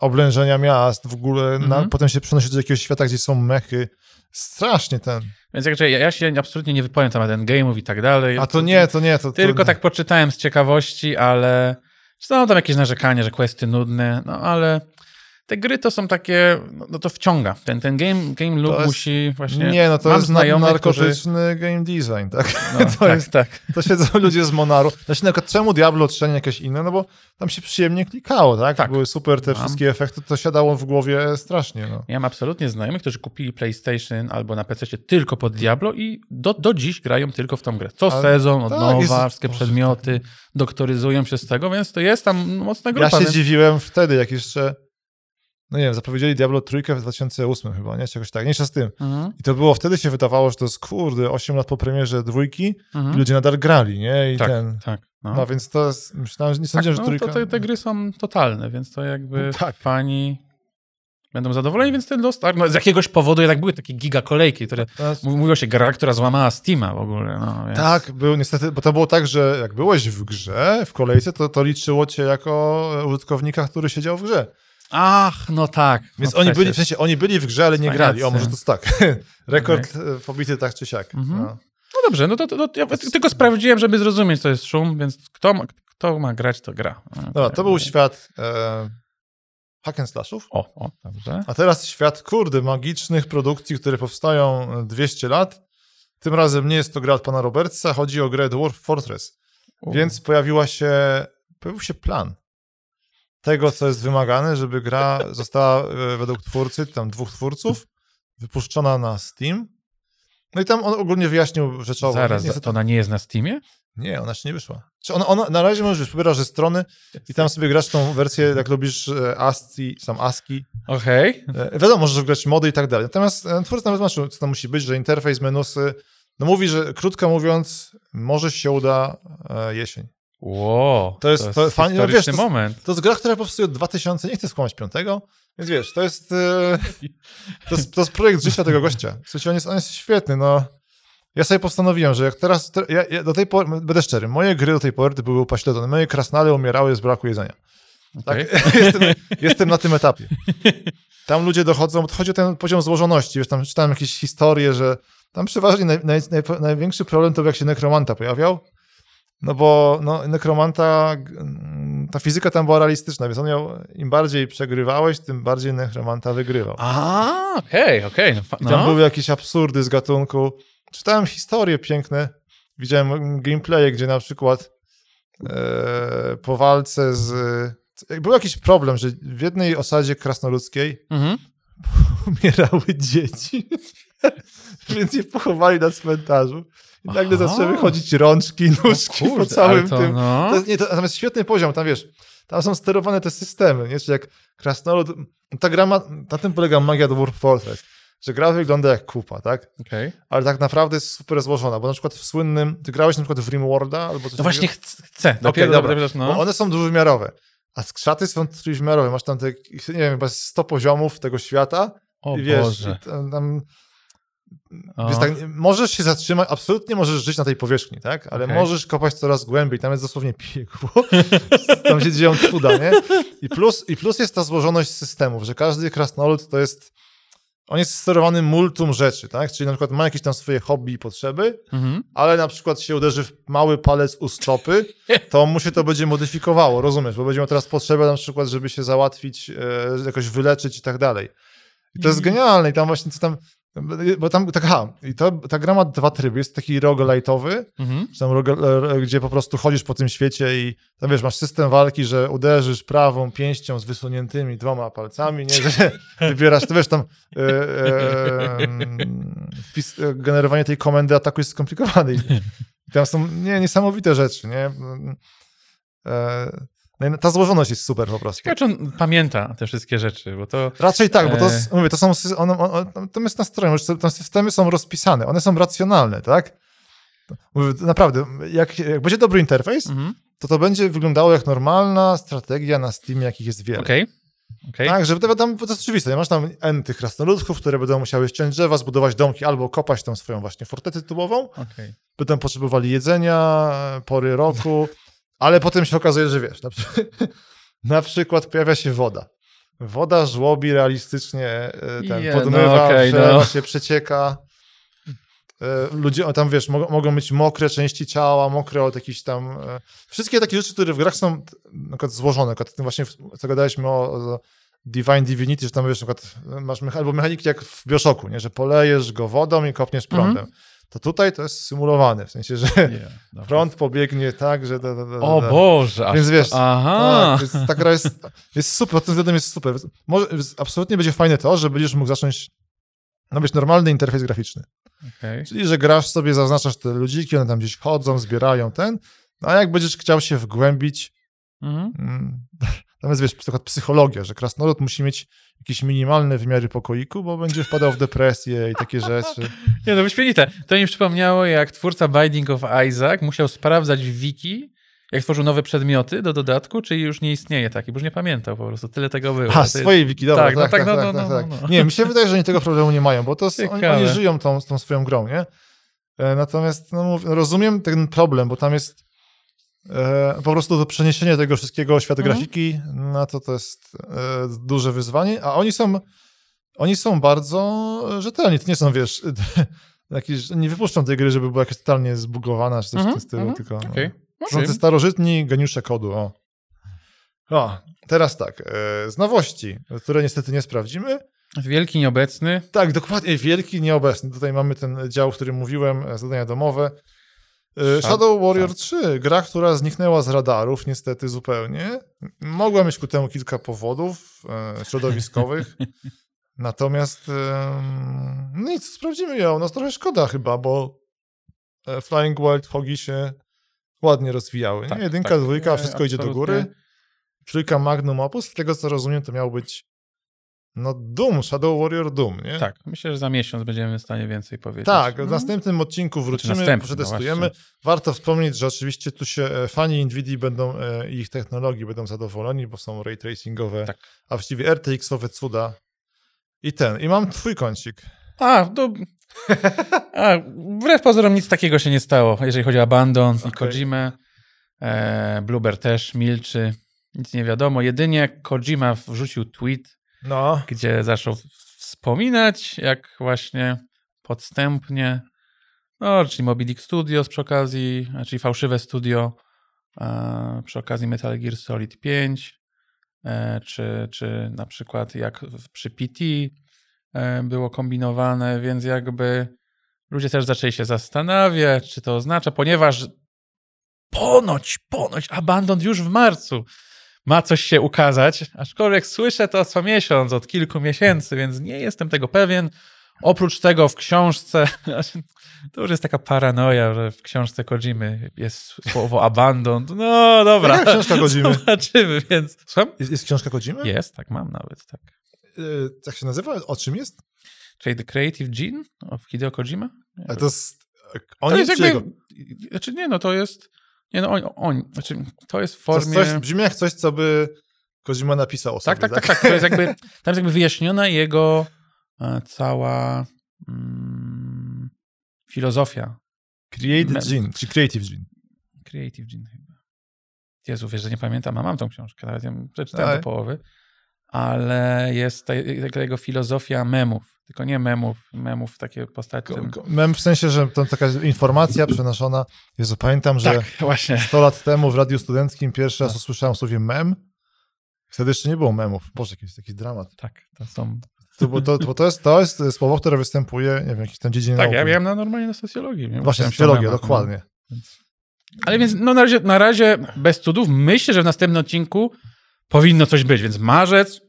oblężenia miast, w ogóle, na, Mhm. potem się przenosi do jakiegoś świata, gdzie są mechy. Strasznie ten. Więc jakże ja, ja się absolutnie nie wypowiem temat endgame'ów i tak dalej. A to nie, to nie, to... to Tylko tak poczytałem z ciekawości, ale są tam jakieś narzekania, że questy nudne, no ale te gry to są takie, no, no to wciąga. Ten, ten game, game loop jest- musi właśnie... Nie, no to jest na, znajomych, którzy- narkotyczny game design, tak? No, to tak, jest- tak. To siedzą ludzie z Monaru. Znaczy, na przykład czemu Diablo 3, a nie jakieś inne? No bo tam się przyjemnie klikało, tak? Tak. Były super te Mam. wszystkie efekty, to siadało w głowie strasznie, no. Ja mam absolutnie znajomych, którzy kupili PlayStation albo na PC tylko pod Diablo i do, do dziś grają tylko w tą grę. Co Ale- sezon, od tak, nowa, jest- wszystkie Boże, przedmioty, doktoryzują się z tego, więc to jest tam mocna Ja grupa. się więc... dziwiłem wtedy, jak jeszcze, no nie wiem, zapowiedzieli Diablo trójkę w 2008 chyba, nie? Czegoś tak, nie z tym. Mhm, I to było, wtedy się wydawało, że to jest, kurde, 8 lat po premierze dwójki mhm. i ludzie nadal grali, nie? I Tak, ten... tak. No. No więc to jest, myślałem, że nie Tak, sądziłem, no, że trójka... to, te, te gry są totalne, więc to jakby No tak. fani będą zadowoleni, więc ten Lost Ark, no z jakiegoś powodu jednak były takie giga kolejki, które, Teraz- mów- mówiło się, gra, która złamała Steama w ogóle, no, więc... Tak, był niestety, bo to było tak, że jak byłeś w grze, w kolejce, to, to liczyło cię jako użytkownika, który siedział w grze. Ach, no tak. Więc no oni byli, w sensie, oni byli w grze, ale nie grali. O, może to jest tak. Rekord e, pobity tak czy siak. Mhm. No. No dobrze, no to, to, to ja tylko sprawdziłem, żeby zrozumieć, co jest szum, więc kto ma, kto ma grać, to gra. No, Dobra, to był świat e, hack and slashów. O, o, dobrze. A teraz świat, kurde, magicznych produkcji, które powstają 200 lat. Tym razem nie jest to gra od pana Robertsa, chodzi o grę Dwarf Fortress. U. Więc pojawiła się, pojawił się plan tego, co jest wymagane, żeby gra została e, według twórcy, tam dwóch twórców, wypuszczona na Steam. No i tam on ogólnie wyjaśnił rzeczowo. Zaraz, to ona nie jest na Steamie? Nie, ona jeszcze nie wyszła. Czy ona, ona, na razie możesz wybierasz ze strony i tam sobie grasz tą wersję, jak lubisz e, ASCII, sam ASCII. Okej. E, Wiadomo, możesz grać mody i tak dalej. Natomiast twórca nawet zobaczył, co tam musi być, że interfejs, menusy. No mówi, że krótko mówiąc, może się uda jesień. Wow, To jest- to fajnie, no wiesz, to- moment. To jest gra, która powstała od 2000, nie chcę skłamać, piątego, więc wiesz, to jest, e, to jest, to jest projekt życia tego gościa. W sensie on jest, on jest świetny, no. Ja sobie postanowiłem, że jak teraz, te- ja, ja do tej pory, będę szczery, moje gry do tej pory to były upośledzone, moje krasnale umierały z braku jedzenia. Okej. Tak, jestem, jestem na tym etapie. Tam ludzie dochodzą, to chodzi o ten poziom złożoności, wiesz, tam czytałem jakieś historie, że tam przeważnie naj, naj, naj, największy problem to był, jak się nekromanta pojawiał, no bo no, nekromanta, mm, ta fizyka tam była realistyczna, więc on miał, im bardziej przegrywałeś, tym bardziej nekromanta wygrywał. A, okej, okej. No, fa- I tam no. były jakieś absurdy z gatunku. Czytałem historie piękne, widziałem gameplaye, gdzie na przykład e, po walce z... Był jakiś problem, że w jednej osadzie krasnoludzkiej Mhm. umierały dzieci, więc je pochowali na cmentarzu. I nagle Aha. zaczęły chodzić rączki, nóżki O po kurde, całym ale to, tym. No. To jest, nie, to, jest świetny poziom, tam wiesz, tam są sterowane te systemy, nie? Czy jak krasnolud... Ta gra ma, na tym polega magia Dwarf Fortress, że gra wygląda jak kupa, tak? Okej. Ale tak naprawdę jest super złożona, bo na przykład w słynnym, ty grałeś na przykład w Rimworlda albo coś No właśnie takiego? chcę. Dopiero, dobra. dobra. Bo No. one są dwuwymiarowe, a skrzaty są trójwymiarowe. Masz tam te, nie wiem, chyba 100 poziomów tego świata O i wiesz, Boże. i tam, tam tak, możesz się zatrzymać, absolutnie możesz żyć na tej powierzchni, tak? Ale Okej. możesz kopać coraz głębiej, tam jest dosłownie piekło, tam się dzieją cuda, nie? I plus, I plus jest ta złożoność systemów, że każdy krasnolud to jest, on jest sterowany multum rzeczy, tak? Czyli na przykład ma jakieś tam swoje hobby i potrzeby, Mhm. ale na przykład się uderzy w mały palec u stopy, to mu się to będzie modyfikowało, rozumiesz? Bo będzie miał teraz potrzebę na przykład, żeby się załatwić, e, jakoś wyleczyć i tak dalej. I to jest genialne i tam właśnie co tam, bo tam, tak, aha, i to, ta gra ma dwa tryby, jest taki roguelite'owy, Mhm. rogue, e, gdzie po prostu chodzisz po tym świecie i tam wiesz, masz system walki, że uderzysz prawą pięścią z wysuniętymi dwoma palcami, nie, że wybierasz, to wiesz, tam e, e, wpis, e, generowanie tej komendy ataku jest skomplikowane i tam są nie, niesamowite rzeczy, nie? E, ta złożoność jest super po prostu. Ciekawe, czy on pamięta te wszystkie rzeczy, bo to... Raczej tak, bo to, E. mówię, to są, sy- one, one, to jest nastrojem, że te systemy są rozpisane, one są racjonalne, tak? Mówię, naprawdę, jak, jak będzie dobry interfejs, Mhm. to to będzie wyglądało jak normalna strategia na Steamie, jakich jest wiele. Okej. Okej. Tak, że to, tam, to jest oczywiste, masz tam N tych krasnoludków, które będą musiały ściąć drzewa, zbudować domki albo kopać tą swoją właśnie fortecę tubową, Okej. będą potrzebowali jedzenia, pory roku, ale potem się okazuje, że wiesz, na, przy... na przykład pojawia się woda. Woda żłobi realistycznie, e, ten, no podmywa, okej, przelewa no. się, przecieka. E, Ludzie tam, wiesz, mogą, mogą być mokre części ciała, mokre od jakichś tam... e, Wszystkie takie rzeczy, które w grach są na przykład złożone, na tym właśnie, co gadaliśmy o, o Divine Divinity, że tam, wiesz, na przykład masz mecha- albo mechaniki jak w Bioshocku, nie? że polejesz go wodą i kopniesz prądem. To tutaj to jest symulowane, w sensie, że Nie, dobra. prąd pobiegnie tak, że... Da, da, da, O. Boże, Więc wiesz, Aha. Tak, więc ta gra jest, jest super, pod tym względem jest super. Może, absolutnie będzie fajne to, że będziesz mógł zacząć no być normalny interfejs graficzny. Okej. Czyli, że grasz sobie, zaznaczasz te ludziki, one tam gdzieś chodzą, zbierają ten, no a jak będziesz chciał się wgłębić, Mhm. mm, tam jest, wiesz, na przykład psychologia, że krasnolud musi mieć jakieś minimalne wymiary pokoiku, bo będzie wpadał w depresję i takie rzeczy. Nie, no wyśmienite. To mi przypomniało, jak twórca Binding of Isaac musiał sprawdzać w wiki, jak tworzył nowe przedmioty do dodatku, czy już nie istnieje taki, bo już nie pamiętał po prostu, tyle tego było. A, swojej wiki, dobra, Tak, tak, no tak, tak, tak, no, tak, no, tak. no, no. Nie, mi się wydaje, że oni tego problemu nie mają, bo to oni, oni żyją tą, tą swoją grą, nie? E, Natomiast no, rozumiem ten problem, bo tam jest e, po prostu to przeniesienie tego wszystkiego o świat Mhm. grafiki, no to to jest e, duże wyzwanie, a oni są oni są bardzo rzetelni, to nie są, wiesz, jakieś, nie wypuszczą tej gry, żeby była jakaś totalnie zbugowana, czy coś w Mhm, tym stylu, mhm, tylko... no. Okej. Są te starożytni geniusze kodu, o. O, teraz tak, e, z nowości, które niestety nie sprawdzimy, Wielki, nieobecny. tak, dokładnie, wielki, nieobecny. Tutaj mamy ten dział, o którym mówiłem, e, zadania domowe. E, Shadow Warrior 3, gra, która zniknęła z radarów niestety zupełnie. Mogła mieć ku temu kilka powodów e, środowiskowych. Natomiast nic, sprawdzimy ją. No trochę szkoda chyba, bo e, Flying Wild Hogi się ładnie rozwijały. Tak, nie? Jedynka, tak. dwójka, Nie, wszystko idzie do góry. Trójka Magnum Opus, z tego co rozumiem, to miał być no Doom, Shadow Warrior Doom, nie? Tak, myślę, że za miesiąc będziemy w stanie więcej powiedzieć. Tak, w No. następnym odcinku wrócimy, następnym, przetestujemy. no. Warto wspomnieć, że oczywiście tu się e, fani NVIDII będą, e, ich technologii będą zadowoleni, bo są ray tracingowe, Tak. a właściwie RTX-owe cuda. I ten, i mam twój kącik. A, to... A, wbrew pozorom nic takiego się nie stało, jeżeli chodzi o Abandon i Okej. Kojimę. E, Blueber też milczy, nic nie wiadomo. Jedynie Kojima wrzucił tweet, No. gdzie zaczął wspominać, jak właśnie podstępnie, no, czyli Moby Dick Studios przy okazji, czyli fałszywe studio e, przy okazji Metal Gear Solid 5, e, czy, czy na przykład jak przy PT e, było kombinowane, więc jakby ludzie też zaczęli się zastanawiać, czy to oznacza, ponieważ ponoć, ponoć Abandon już w marcu ma coś się ukazać, aczkolwiek słyszę to co miesiąc, od kilku miesięcy, więc nie jestem tego pewien. Oprócz tego w książce, to już jest taka paranoja, że w książce Kojimy jest słowo abandon. No dobra, Jaka książka Kojimy? zobaczymy, więc... Słucham? Jest, jest książka Kojimy? Jest, tak mam nawet, tak. E, jak się nazywa? O czym jest? Czyli The Creative Gene of Hideo Kojima? A to jest... To Oni jest czy jakby... jego? Znaczy nie, no to jest... Nie no, on, on znaczy to jest w formie... coś, brzmi jak coś, co by Kojima napisał o Tak, sobie, tak, tak, tak. To jest jakby, tam jest jakby wyjaśniona jego e, cała mm, filozofia. Creative Gene, czy Creative Gene. Creative Gene chyba. Jezu, wiesz, że nie pamiętam, a mam tą książkę, nawet ją przeczytałem Aj. do połowy, ale jest ta, taka jego filozofia memów, tylko nie memów, memów takie postaci. Ko- ko- Mem w sensie, że to taka informacja przenoszona. Jezu, pamiętam, że Tak, właśnie. 100 lat temu w Radiu Studenckim pierwszy raz No. usłyszałem słowie mem. Wtedy jeszcze nie było memów. Boże, jakiś taki dramat. Tak, to są... To, bo to, bo to, jest, to jest słowo, które występuje, nie wiem, w jakiejś tam dziedzinie Tak, nauki. ja miałem na normalnie na socjologii. nie? Właśnie, socjologia, no. dokładnie. Ale więc no na razie, na razie bez cudów. Myślę, że w następnym odcinku powinno coś być, więc marzec.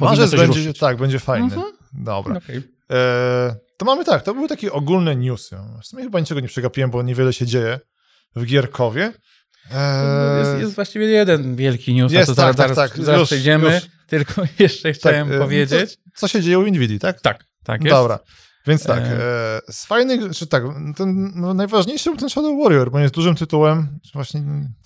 Marzec będzie, ruszyć. tak, będzie fajny. Mhm. Dobra. Okej. E, to mamy tak, to były takie ogólne newsy. W sumie chyba niczego nie przegapiłem, bo niewiele się dzieje w Gierkowie. E, Jest, jest właściwie jeden wielki news, jest, a to tak, zaraz, tak, tak. zaraz Już, przejdziemy. już. Tylko jeszcze chciałem e, powiedzieć. Co, co się dzieje u Nvidia, tak? Tak, tak jest. Dobra. Więc tak, E. e, z fajnych, czy tak, ten no, najważniejszy był ten Shadow Warrior, bo jest dużym tytułem. Właśnie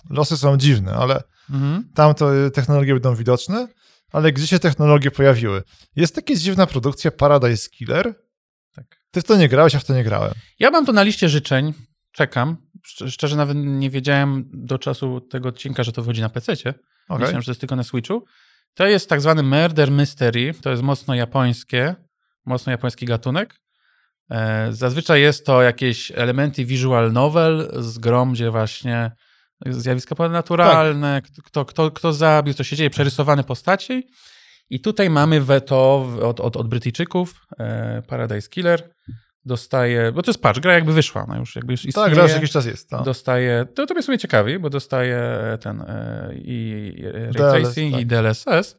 losy są dziwne, ale Mhm. tam to technologie będą widoczne. Ale gdzie się technologie pojawiły? Jest taka dziwna produkcja Paradise Killer. Tak. Ty w to nie grałeś, a w to nie grałem. Ja mam to na liście życzeń. Czekam. Szcz- Szczerze nawet nie wiedziałem do czasu tego odcinka, że to wychodzi na PC-cie. Okay. Myślałem, że to jest tylko na Switchu. To jest tak zwany Murder Mystery. To jest mocno japońskie, mocno japoński gatunek. E, Zazwyczaj jest to jakieś elementy visual novel z grom, gdzie właśnie zjawiska ponadnaturalne, kto, kto, kto zabił, co się dzieje, przerysowane postaci. I tutaj mamy weto od, od, od Brytyjczyków, e, Paradise Killer. Dostaje, bo to jest patch, gra jakby wyszła, ona już jakby już istnieje. Tak, gra już jakiś czas jest. No. Dostaje, to, to mnie w sumie ciekawi, bo dostaje ten e, i i Ray DLS, Tracing tak. i DLSS,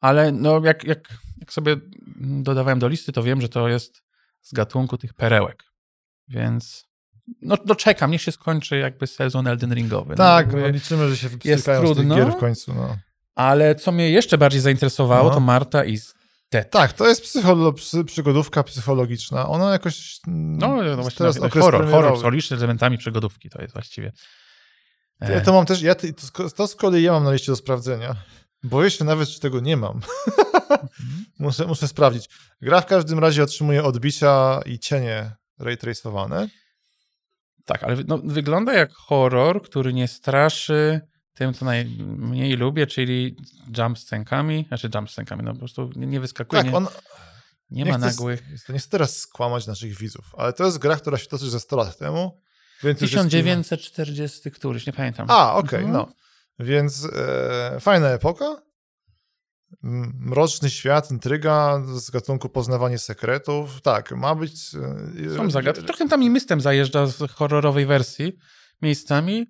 ale no jak, jak, jak sobie dodawałem do listy, to wiem, że to jest z gatunku tych perełek, więc no, no czekam, niech się skończy jakby sezon Elden Ringowy. Tak, no, no, liczymy, że się wstykają z tych trudno. gier w końcu. No. ale co mnie jeszcze bardziej zainteresowało, No. to Marta is Dead. Tak, to jest psycholo, psy, przygodówka psychologiczna. Ona jakoś. No, no jest właśnie, teraz no, okres horror, horror premierowy. z elementami przygodówki, to jest właściwie. Ja E, to mam też, ja, to, to z kolei ja mam na liście do sprawdzenia. Boję się nawet, czy tego nie mam. muszę, muszę sprawdzić. Gra w każdym razie otrzymuje odbicia i cienie ray traceowane. Tak, ale no, wygląda jak horror, który nie straszy tym, co najmniej lubię, czyli jump scenkami, znaczy jump scenkami, no po prostu nie, nie wyskakuje, Tak, nie, on, nie nie ma nagłych. Nie chcę teraz skłamać naszych widzów, ale to jest gra, która się toczy ze 100 lat temu. Więc już jest 1940 któryś, nie pamiętam. A, okej, Mhm. no. Więc e, fajna epoka. Mroczny świat, intryga z gatunku poznawanie sekretów. Tak, ma być... e, Są zagadki. Trochę tam i mystem zajeżdża z horrorowej wersji miejscami,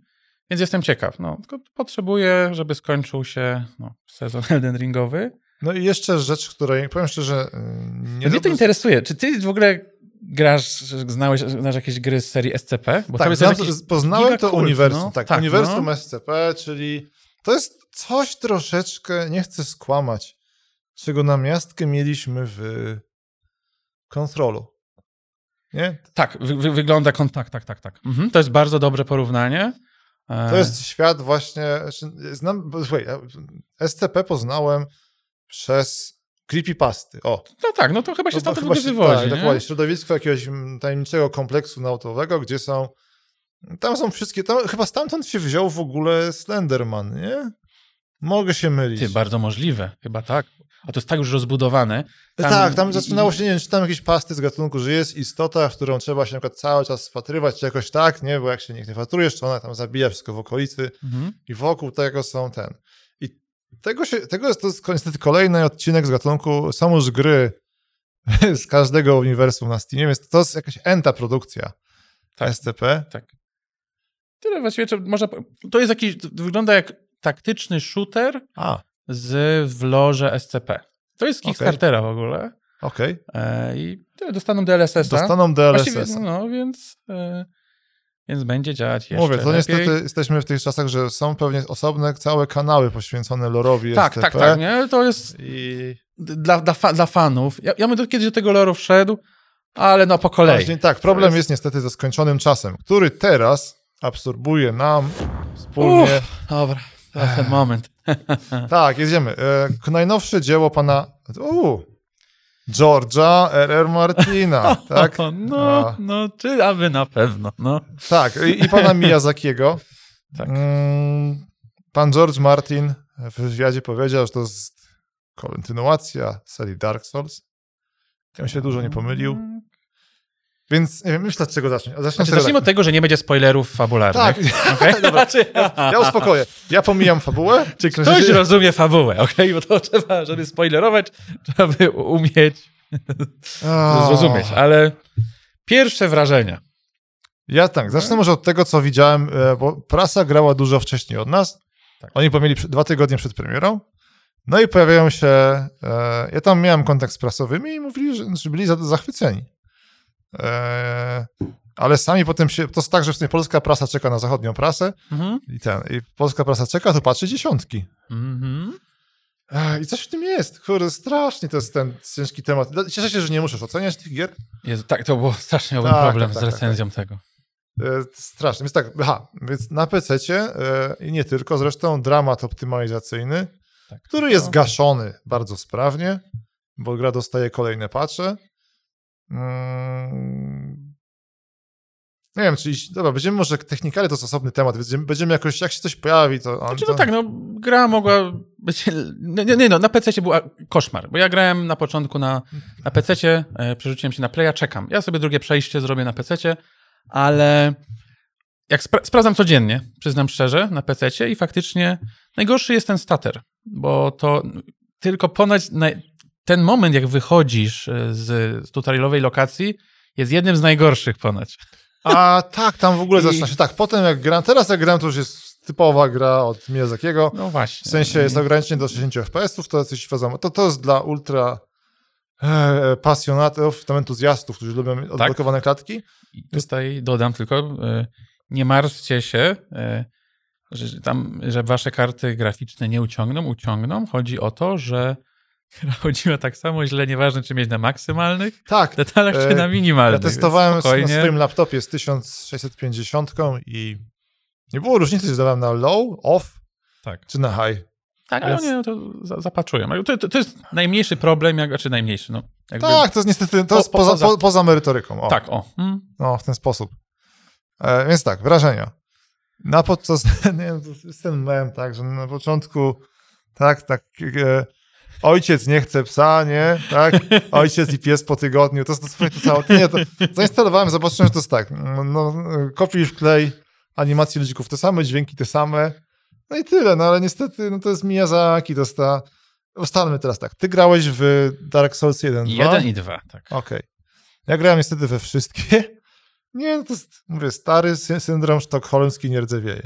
więc jestem ciekaw. No, tylko potrzebuję, żeby skończył się no, sezon Elden Ringowy. No i jeszcze rzecz, której, powiem szczerze, e, nie Mnie to interesuje. Czy ty w ogóle grasz, znałeś, znasz jakieś gry z serii SCP? Bo Tak, znam, poznałem to uniwersum. no. Tak, Tak, uniwersum no. SCP, czyli to jest coś troszeczkę, nie chcę skłamać, czego na miastkę mieliśmy w kontrolu. Nie? Tak, wy, wy, wygląda kontakt, tak, tak, tak. Mhm, to jest bardzo dobre porównanie. E, To jest świat właśnie, znaczy, znam, słuchaj, SCP poznałem przez creepypasty. O, No tak, no to chyba się No stąd chyba chyba się- wywodzi, Tak, nie? dokładnie. Środowisko jakiegoś tajemniczego kompleksu nautowego, gdzie są. Tam są wszystkie. Tam, chyba stamtąd się wziął w ogóle Slenderman, nie? Mogę się mylić. Ty, bardzo możliwe, chyba tak. A to jest tak już rozbudowane. Tam- tak, tam zaczynało się, nie wiem, czy tam jakieś pasty z gatunku, że jest istota, w którą trzeba się na przykład cały czas wpatrywać, czy jakoś tak, nie? Bo jak się nikt nie wpatrujesz, to ona tam zabija wszystko w okolicy Mhm. i wokół tego są ten. I tego, się, tego jest to jest niestety kolejny odcinek z gatunku, są już gry z każdego uniwersum na Steamie, więc to jest jakaś enta produkcja Tak. SCP. Tak. Tyle właściwie, czy można... To jest jakiś... To wygląda jak taktyczny shooter A, z w lorze SCP. To jest. Kickstartera w ogóle. okej. E, I tyle, dostaną DLSS-a. Dostaną Właściwie, DLSS. no, więc... E, więc będzie działać jeszcze Mówię, to lepiej. niestety jesteśmy w tych czasach, że są pewnie osobne całe kanały poświęcone lorowi Tak, SCP. tak, tak, nie? To jest I dla, dla, fa, dla fanów. Ja, ja bym do- kiedyś do tego loru wszedł, ale no po kolei. Właśnie tak, problem To jest... niestety ze skończonym czasem, który teraz absorbuje nam wspólnie. Dobra, teraz ten moment. Tak, jedziemy. E, najnowsze dzieło pana u, George'a R.R. Martina, tak? O, no, A. no, czy aby na pewno, no. Tak, i, i pana Miyazakiego. Tak. Mm, pan George Martin w wywiadzie powiedział, że to jest kontynuacja serii Dark Souls. Ja się dużo nie pomylił. Więc nie wiem, zacząć. Zacznę Znaczy, zacznijmy od tego, że nie będzie spoilerów fabularnych. Tak, Okej? dobra. Znaczy, ja uspokoję. Ja pomijam fabułę. Czy ktoś rozumie fabułę, okej? Bo to trzeba, żeby spoilerować, trzeba by umieć A. zrozumieć. Ale pierwsze wrażenia. Ja tak, zacznę może od tego, co widziałem, e, bo prasa grała dużo wcześniej od nas. Tak. Oni pomieli dwa tygodnie przed premierą. No i pojawiają się. E, ja tam miałem kontakt z prasowymi i mówili, że, że byli za, zachwyceni. E, ale sami potem się. To jest tak, że w sumie polska prasa czeka na zachodnią prasę Mhm. i ten. I polska prasa czeka, to patrzy dziesiątki. Mhm. E, I coś w tym jest. Kurde, strasznie to jest ten ciężki temat. Cieszę się, że nie musisz oceniać tych gier. Jezu, tak, to było strasznie miałbym Tak, problem tak, z tak, tak, recenzją tego. E, strasznie. Więc tak, aha, więc na PC i nie tylko, zresztą dramat optymalizacyjny, Tak. który jest gaszony bardzo sprawnie, bo gra dostaje kolejne patche. Mm. Nie wiem, czy iść, dobra, będziemy może technikale to jest osobny temat, więc będziemy, będziemy jakoś, jak się coś pojawi, to... on- Znaczy, to no tak, no, gra mogła być. Nie, nie, nie no, na PC była koszmar, bo ja grałem na początku na, na PC, e, przerzuciłem się na Playa, czekam. Ja sobie drugie przejście zrobię na PC, ale jak spra- sprawdzam codziennie, przyznam szczerze, na PC i faktycznie najgorszy jest ten stater, bo to tylko ponad na, ten moment, jak wychodzisz e, z, z tutorialowej lokacji, jest jednym z najgorszych ponoć. A tak, tam w ogóle I- zaczyna się, tak, potem jak gram, teraz jak gram, to już jest typowa gra od Miyazakiego, No właśnie. W sensie jest ograniczenie do 60 FPS-ów, to coś wiadomo. To, to jest dla ultra e, pasjonatów, tam entuzjastów, którzy lubią Tak. odblokowane klatki. I tutaj dodam tylko, e, nie martwcie się, e, że tam, że wasze karty graficzne nie uciągną, uciągną. Chodzi o to, że gra chodziła tak samo źle, nieważne czy mieć na maksymalnych Tak, detalach, E, czy na minimalnych. ja testowałem na swoim laptopie z 1650 i nie było różnicy, czy dawałem na low, off, Tak, czy na high. tak ale Więc- oni no, to za- zapatrują. Ale To, to, to jest najmniejszy problem, jak, znaczy najmniejszy, no. Jakby, Tak, to jest niestety, to Po- jest poza, poza- po, poza merytoryką. O, Tak, o. Mm. No, w ten sposób. E, więc tak, wrażenia. Na podczas, nie wiem, jest ten mem, tak, że na początku, tak, tak, e, ojciec nie chce psa, nie, tak, ojciec i pies po tygodniu, to jest dosłownie to całe, nie, to zainstalowałem, zobaczyłem, że to jest tak, no, e, kopiuj w klej, animacje ludzików te same, dźwięki te same, no i tyle, no ale niestety, no to jest Miyazaki, to jest ta ustalmy teraz tak. Ty grałeś w Dark Souls 1, 2? Jeden i dwa, tak. Okej. Ja grałem niestety we wszystkie. Nie, no to jest, mówię, stary sy- syndrom sztokholmski nie rdzewieje.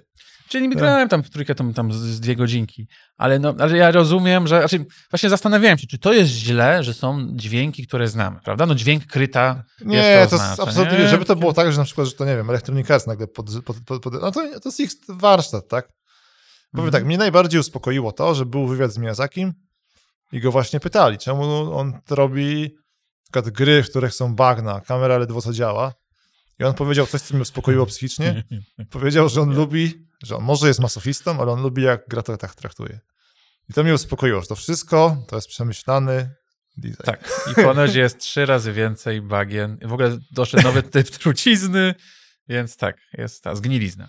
Czyli grałem tam w trójkę tam, tam z, dwie godzinki, ale, no, ale ja rozumiem, że, znaczy właśnie zastanawiałem się, czy to jest źle, że są dźwięki, które znamy, prawda? No dźwięk kryta Nie, jest to to jest oznacza, absolutnie, nie? żeby to było tak, że na przykład, że to nie wiem, Electronic Arts nagle pod, pod, pod, pod no to, to jest ich warsztat, tak? Powiem Mhm. tak, mnie najbardziej uspokoiło to, że był wywiad z Miyazakim i go właśnie pytali, czemu on robi na przykład gry, w których są bagna, kamera ledwo co działa. I on powiedział coś, co mnie uspokoiło psychicznie. Powiedział, że on lubi, że on może jest masochistą, ale on lubi, jak gra to tak traktuje. I to mnie uspokoiło, że to wszystko to jest przemyślany design. Tak. I ponoć jest trzy razy więcej bagien. W ogóle doszedł nowy typ trucizny, więc tak, jest ta zgnilizna.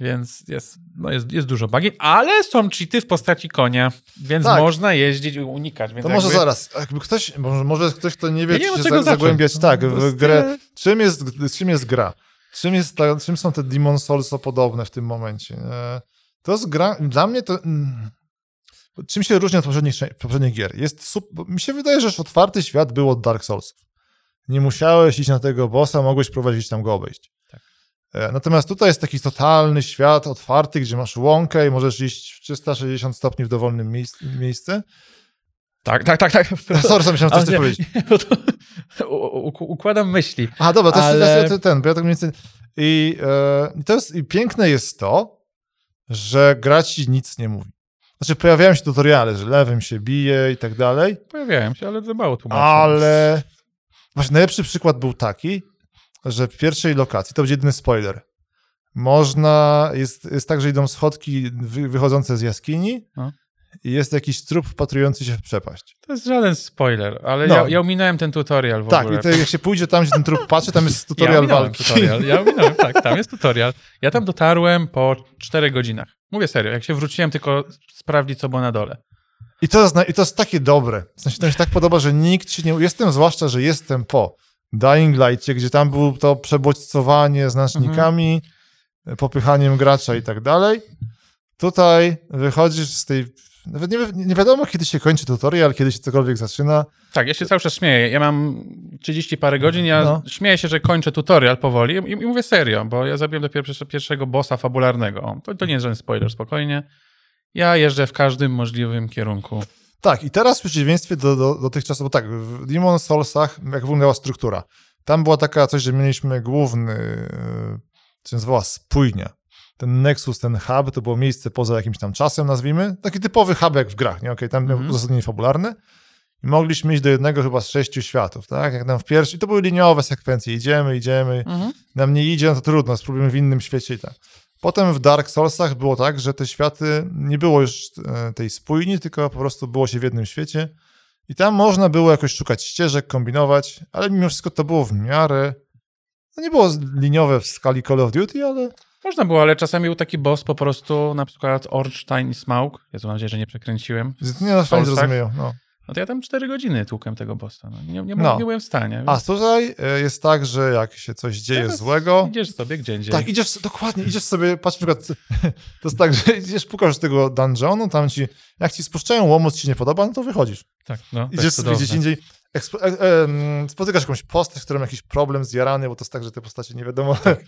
Więc jest, no jest, jest dużo bagien, ale są cheaty w postaci konia, więc Tak. można jeździć i unikać. To może jakby- zaraz, jakby ktoś, może, może ktoś, kto nie wie, Ja nie czy się zagłębiać, tak, w jest grę. Czym jest, czym jest gra? Czym, jest czym są te Demon Souls podobne w tym momencie? E, To jest gra, dla mnie to... mm, Czym się różni od poprzednich, poprzednich gier? Jest mi się wydaje, że otwarty świat był od Dark Souls. Nie musiałeś iść na tego bossa, mogłeś próbować gdzieś tam go obejść. Tak. E, Natomiast tutaj jest taki totalny świat otwarty, gdzie masz łąkę i możesz iść w 360 stopni w dowolnym miejsc, miejsce. Tak, tak, tak, tak. Sorry, myślałem, coś Ale chcesz powiedzieć. to, układam myśli. A dobra, to jest Ale- Ale... ten, bo ja tak mniej więcej... I, e, to jest, i piękne jest to, że gra ci nic nie mówi. Znaczy pojawiają się tutoriale, że lewym się bije i tak dalej, Pojawiałem się, ale za mało tłumaczę. ale właśnie najlepszy przykład był taki, że w pierwszej lokacji, to będzie jedyny spoiler, można, jest, jest tak, że idą schodki wy, wychodzące z jaskini No. I jest jakiś trup wpatrujący się w przepaść. To jest żaden spoiler, ale No. ja, ja ominąłem ten tutorial w Tak, ogóle. i to, jak się pójdzie tam, gdzie ten trup patrzy, tam jest ja tutorial ominąłem walki. tutorial. Ja ominąłem, tak, tam jest tutorial. Ja tam dotarłem po 4 godzinach. Mówię serio, jak się wróciłem tylko sprawdzić, co było na dole. I to, jest, I to jest takie dobre. W sensie to mi się tak podoba, że nikt się nie... Jestem zwłaszcza, że jestem po Dying Light'cie, gdzie tam było to przebodźcowanie znacznikami, popychaniem gracza i tak dalej. Tutaj wychodzisz z tej... Nawet nie, nie wiadomo, kiedy się kończy tutorial, kiedy się cokolwiek zaczyna. Tak, ja się cały czas śmieję. Ja mam 30 parę godzin, ja No. śmieję się, że kończę tutorial powoli i, i mówię serio, bo ja zabiłem dopiero pierwsze- pierwszego bossa fabularnego. O, To, to nie jest żaden spoiler, spokojnie. Ja jeżdżę w każdym możliwym kierunku. Tak, i teraz w przeciwieństwie do, do, dotychczas, bo tak, w Demon Soulsach, jak wyglądała struktura? Tam była taka coś, że mieliśmy główny, e, co się nazywała spójnia. Ten Nexus, ten hub, to było miejsce poza jakimś tam czasem, nazwijmy. Taki typowy hub jak w grach, nie? Okej, tam miał Mhm. uzasadnienie fabularne. I mogliśmy iść do jednego chyba z sześciu światów, tak? Jak tam w pierwszym, i to były liniowe sekwencje, idziemy, idziemy, nam nie idzie, no to trudno, spróbujemy w innym świecie i tak. Potem w Dark Soulsach było tak, że te światy nie było już e, tej spójni, tylko po prostu było się w jednym świecie. I tam można było jakoś szukać ścieżek, kombinować, ale mimo wszystko to było w miarę. No nie było liniowe w skali Call of Duty, ale Można było, ale czasami był taki boss po prostu, na przykład Ornstein i Smaug. Jezu, mam nadzieję, że nie przekręciłem. nie na fajnie Soulsach? zrozumieją. No. No to ja tam 4 godziny tłukłem tego bossa. No. Nie, nie, No. nie byłem w stanie. A tutaj e, jest tak, że jak się coś dzieje Teraz złego. Idziesz sobie gdzie indziej. Tak, idziesz, dokładnie, idziesz sobie, patrz na przykład, to jest tak, że idziesz, pukasz tego dungeonu, tam ci, jak ci spuszczają łomot, ci nie podoba, no to wychodzisz. tak no, Idziesz sobie gdzieś indziej, ekspo- e, e, mm, spotykasz jakąś postać, która ma jakiś problem zjarany, bo to jest tak, że te postacie nie wiadomo, Tak.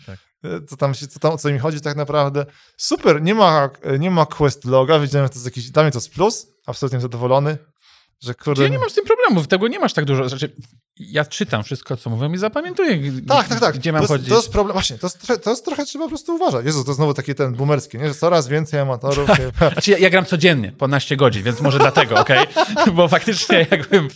co tam się, co tam, o co im chodzi tak naprawdę. Super, nie ma, nie ma quest loga, wiedziałem, że to jest jakiś, dla mnie to jest plus, absolutnie zadowolony, że kurde... Ja nie mam z tym problemu, tego nie masz tak dużo. Znaczy, ja czytam wszystko, co mówią i zapamiętuję, Tak, tak, tak. gdzie mam to chodzić. To jest problem, właśnie, to to jest trochę trzeba po prostu uważać. Jezu, to znowu takie ten boomerskie, nie? że coraz więcej amatorów. Nie? Znaczy, ja, ja gram codziennie, po 12 godzin, więc może dlatego, okej? Bo faktycznie jakbym...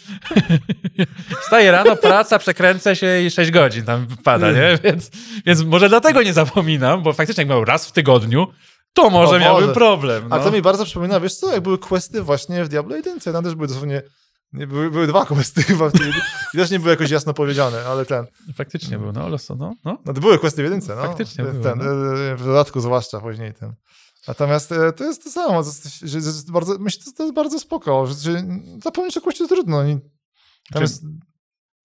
Wstaję rano, praca, przekręcę się i 6 godzin tam pada, nie? Więc, więc może dlatego nie zapominam, bo faktycznie jak miał raz w tygodniu, to może O miałbym Boże. problem. No. A to mi bardzo przypomina, wiesz co, jak były questy właśnie w Diablo 1, tam też były dosłownie, nie, były, były dwa questy chyba w tej, i też nie były jakoś jasno powiedziane, ale ten, Faktycznie był, no, loso, no, no. no to były questy w jedynce, no. Faktycznie ten, były, ten, no. e, w dodatku zwłaszcza później ten. Natomiast e, to jest to samo, że bardzo, myślę, że to jest bardzo spoko, że, że zapomnieć o kości trudno. Tam Czy- jest,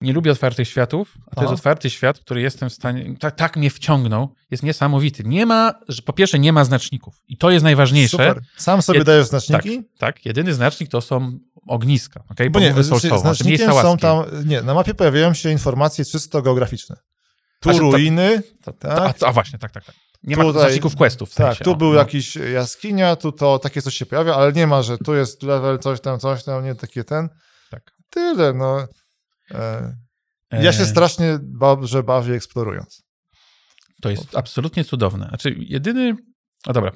nie lubię otwartych światów, a to Aha. jest otwarty świat, który jestem w stanie, tak, tak mnie wciągnął, jest niesamowity. Nie ma, że po pierwsze nie ma znaczników i to jest najważniejsze. Super. Sam sobie Jed- dajesz znaczniki? Tak, jedyny znacznik to są ogniska, okay? Bo nie, mówię znaczy, solsowo, znacznikiem są tam, nie, na mapie pojawiają się informacje czysto geograficzne. Tu A, ruiny, To- to- tak? A, a właśnie, tak, tak, tak. Nie ma Tutaj- znaczników questów. W tak, sensie, tu o, był no. jakiś jaskinia, tu to takie coś się pojawia, ale nie ma, że tu jest level, coś tam, coś tam, nie takie ten. Tak. Tyle, no. E, ja się E, strasznie dobrze bawię eksplorując. To jest absolutnie cudowne. Znaczy, jedyny. O dobra.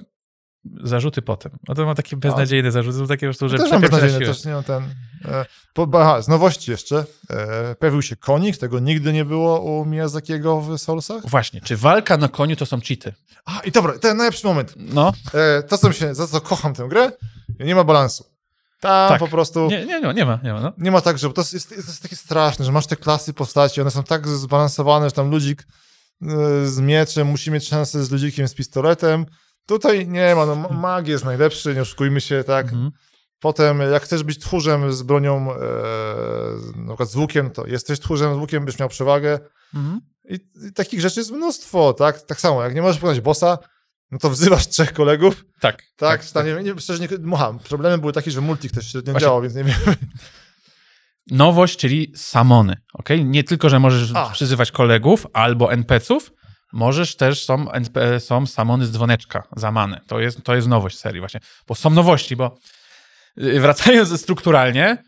Zarzuty potem. No to mam takie beznadziejne zarzuty, są takie po prostu, że też mam beznadziejne, na też nie mam ten... E, po, aha, z nowości jeszcze. E, pojawił się konik, tego nigdy nie było u Miyazakiego w Soulsach. Właśnie, czy walka na koniu to są cheaty? A, i dobra, ten najlepszy moment. No, E, to, co mi się, za co kocham tę grę, nie ma balansu. Tam Tak. po prostu... nie, nie, nie, nie ma, nie ma. No. Nie ma tak, że to jest, to jest takie straszne, że masz te klasy postaci, one są tak zbalansowane, że tam ludzik y, z mieczem musi mieć szansę z ludzikiem z pistoletem. Tutaj nie ma, no ma- mag jest najlepszy, nie oszukujmy się, tak. Mhm. Potem jak chcesz być tchórzem z bronią, e, na przykład z łukiem, to jesteś tchórzem z łukiem, byś miał przewagę. Mhm. I, I takich rzeczy jest mnóstwo, tak. Tak samo, jak nie możesz pokonać bossa, no to wzywasz trzech kolegów, Tak. tak, tak, nie, nie, szczerze nie, aha, problemy były takie, że multik też średnio Właśnie. działał, więc nie wiem. Nowość, czyli samony. Okay? Nie tylko, że możesz A. przyzywać kolegów albo NPC-ów, możesz też, są, NP, są samony z dzwoneczka, zamane. To jest, to jest nowość serii właśnie. Bo są nowości, bo y, wracając strukturalnie,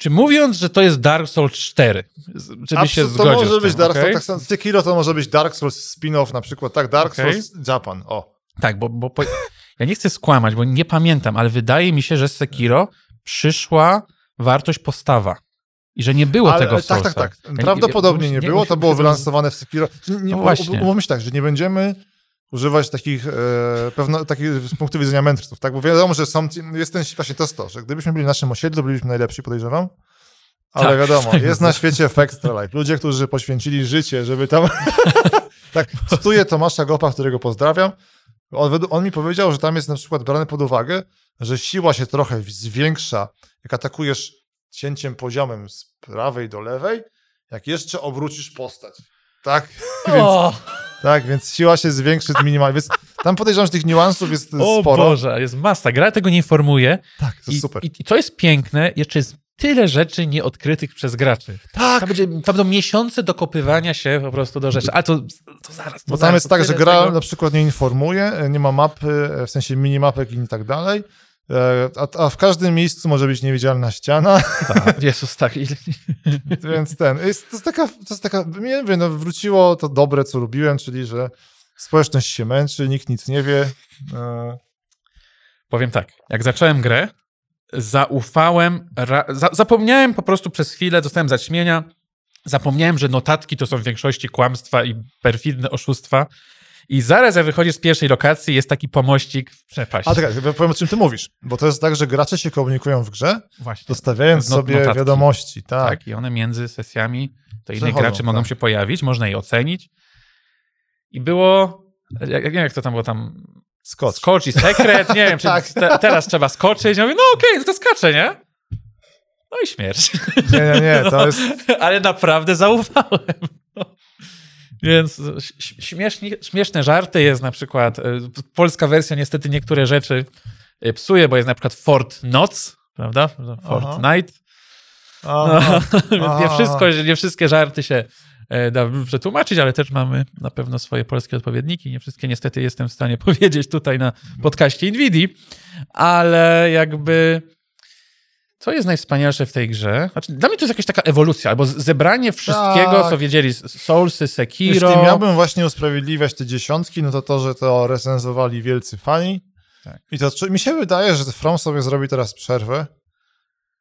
czy mówiąc, że to jest Dark Souls 4, z- czy byś się zgodził To może z być tym, Dark? Souls, tak samo Sekiro to może być Dark Souls spin-off na przykład, tak, Dark Okej. Souls Japan, o. Tak, bo, bo po, ja nie chcę skłamać, bo nie pamiętam, ale wydaje mi się, że z Sekiro przyszła wartość postawa. I że nie było Ale, tego w tak, tak, tak, prawdopodobnie nie, było, to było wylansowane w Sekiro. Nie, nie, No właśnie. Umówmy się tak, że nie będziemy używać takich, e, pewno, takich z punktu widzenia mędrców, tak, bo wiadomo, że są, jest ten, właśnie to jest to, że gdybyśmy byli w naszym osiedlu, to byliśmy najlepsi, podejrzewam, ale Tak, wiadomo, tak. jest na świecie Extra Life, ludzie, którzy poświęcili życie, żeby tam, tak, cytuję Tomasza Gopa, którego pozdrawiam, on, on mi powiedział, że tam jest na przykład brane pod uwagę, że siła się trochę zwiększa, jak atakujesz cięciem poziomem z prawej do lewej, jak jeszcze obrócisz postać. Tak? Więc, tak, więc siła się zwiększy minimalnie. Więc tam podejrzewam, że tych niuansów jest o sporo. Boże, jest masa. Gra tego nie informuje. Tak, to I, jest super. I, I to jest piękne, jeszcze jest tyle rzeczy nieodkrytych przez graczy. tak, Tam, będzie, tam będą miesiące dokopywania się po prostu do rzeczy. A to, to zaraz. To bo tam zaraz, jest tak, że gra tego. na przykład nie informuje, nie ma mapy, w sensie minimapek i tak dalej, a, a w każdym miejscu może być niewidzialna ściana, Tak, Jezus, tak. więc ten, jest, to jest taka, to jest taka, nie wiem, no, wróciło to dobre, co lubiłem, czyli, że społeczność się męczy, nikt nic nie wie, e, Powiem tak, jak zacząłem grę, zaufałem, ra, za, zapomniałem po prostu przez chwilę, dostałem zaćmienia, zapomniałem, że notatki to są w większości kłamstwa i perfidne oszustwa i zaraz jak wychodzisz z pierwszej lokacji, jest taki pomościk w przepaść. A tak, powiem o czym ty mówisz, bo to jest tak, że gracze się komunikują w grze, Właśnie. zostawiając No- sobie notatki. wiadomości, tak. Tak, i one między sesjami, to inni Przechodzą, gracze mogą tak. się pojawić, można je ocenić. I było, jak, jak, jak to tam było tam, Skocz. skocz i sekret, nie wiem, czy Tak. te, teraz trzeba skoczyć. Ja mówię, no okej, no to skaczę, nie? No i śmierć. Nie, nie, nie, to jest... Ale naprawdę zaufałem. No. Więc śmiesznie, śmieszne żarty jest na przykład, y, polska wersja niestety niektóre rzeczy y, psuje, bo jest na przykład Fort Noc, prawda? Fortnite. Aha, Więc nie, wszystko, nie wszystkie żarty się e, da przetłumaczyć, ale też mamy na pewno swoje polskie odpowiedniki. Nie wszystkie niestety jestem w stanie powiedzieć tutaj na podcaście Nvidii, ale jakby co jest najwspanialsze w tej grze? Znaczy, dla mnie to jest jakaś taka ewolucja, albo zebranie wszystkiego, Tak. co wiedzieli z- Soulsy, Sekiro. Jeśli miałbym właśnie usprawiedliwiać te dziesiątki, no to to, że to recenzowali wielcy fani. Tak. I to mi się wydaje, że From sobie zrobi teraz przerwę.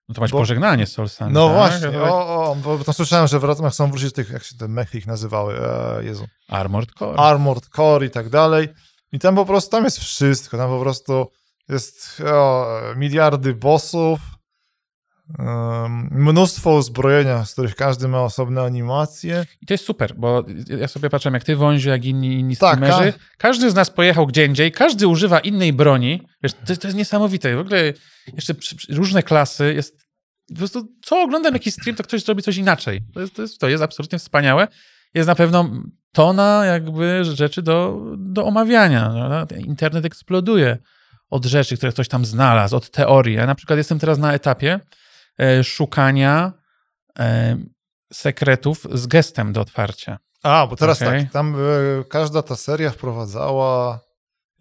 No to masz bo- pożegnanie z Soulsami. No tak? właśnie, o, o, bo tam słyszałem, że wracam, chcą wrócić tych, jak się te mechy ich nazywały, e, Jezu, Armored Core. Armored Core i tak dalej. I tam po prostu, tam jest wszystko, tam po prostu jest o, miliardy bossów, mnóstwo uzbrojenia, z których każdy ma osobne animacje. I to jest super, bo ja sobie patrzę, jak ty wąziu, jak inni, inni Tak, streamerzy. Każdy z nas pojechał gdzie indziej, każdy używa innej broni. Wiesz, to, to jest niesamowite. W ogóle jeszcze przy, przy, różne klasy, jest po prostu co oglądam jakiś stream, to ktoś zrobi coś inaczej. To jest, to jest, to jest absolutnie wspaniałe. Jest na pewno tona jakby rzeczy do, do omawiania. Prawda? Internet eksploduje od rzeczy, które ktoś tam znalazł, od teorii. Ja na przykład jestem teraz na etapie szukania e, sekretów z gestem do otwarcia. A, bo teraz Okej. tak, tam e, każda ta seria wprowadzała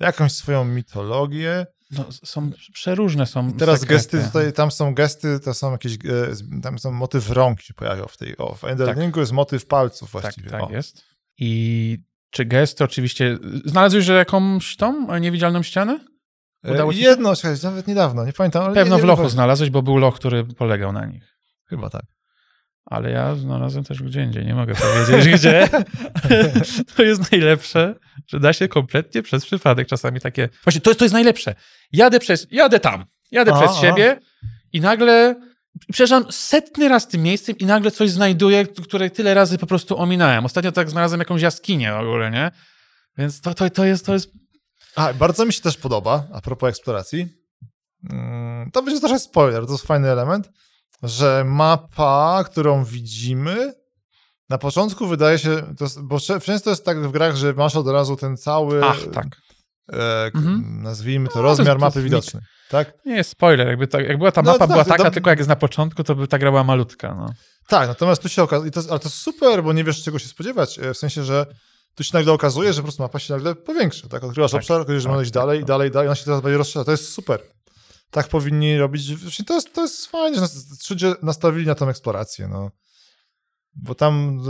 jakąś swoją mitologię. No, są przeróżne są Teraz sekrety. gesty tutaj, tam są gesty, to są jakieś, e, tam są motyw rąk się pojawiał w tej, o, w Enderlingu jest motyw palców Tak, właściwie. tak o. jest. I czy gesty oczywiście... Znalazłeś że jakąś tą niewidzialną ścianę? E, Udało ci? Jedno, słuchajcie, nawet niedawno, nie pamiętam, ale Pewno nie, w nie lochu wiem, znalazłeś, bo był loch, który polegał na nich. Chyba tak. Ale ja znalazłem też gdzie indziej, nie mogę powiedzieć gdzie. to jest najlepsze, że da się kompletnie przez przypadek czasami takie... Właśnie, to jest, to jest najlepsze. Jadę przez... Jadę tam. Jadę Aha, przez aha. siebie i nagle... Przejeżdżam setny raz tym miejscem i nagle coś znajduję, które tyle razy po prostu ominąłem. Ostatnio tak znalazłem jakąś jaskinię w ogóle, nie? Więc to, to, to, jest, to jest... A, bardzo mi się też podoba, a propos eksploracji, mm, to będzie trochę spoiler, to jest fajny element, że mapa, którą widzimy, na początku wydaje się, to jest, bo często jest tak w grach, że masz od razu ten cały, Ach, tak. e, k- Mhm. nazwijmy to, No, to rozmiar jest- to mapy jest widoczny. Tak? Nie jest spoiler, jakby, ta, jak była ta No, mapa, tak, była to taka, dom- tylko jak jest na początku, to by ta gra była malutka, no. Tak, natomiast tu się okazuje, to, ale to jest super, bo nie wiesz czego się spodziewać, e, w sensie, że tu się nagle okazuje, że po prostu mapa się nagle powiększa, tak? Odkrywasz Tak, obszar, okazuje, że tak, możesz iść tak, dalej, tak. dalej, dalej, ona się teraz będzie rozszerzać, to jest super. Tak powinni robić, właśnie to jest, to jest fajnie, że nas- ludzie nastawili na tą eksplorację, no. Bo tam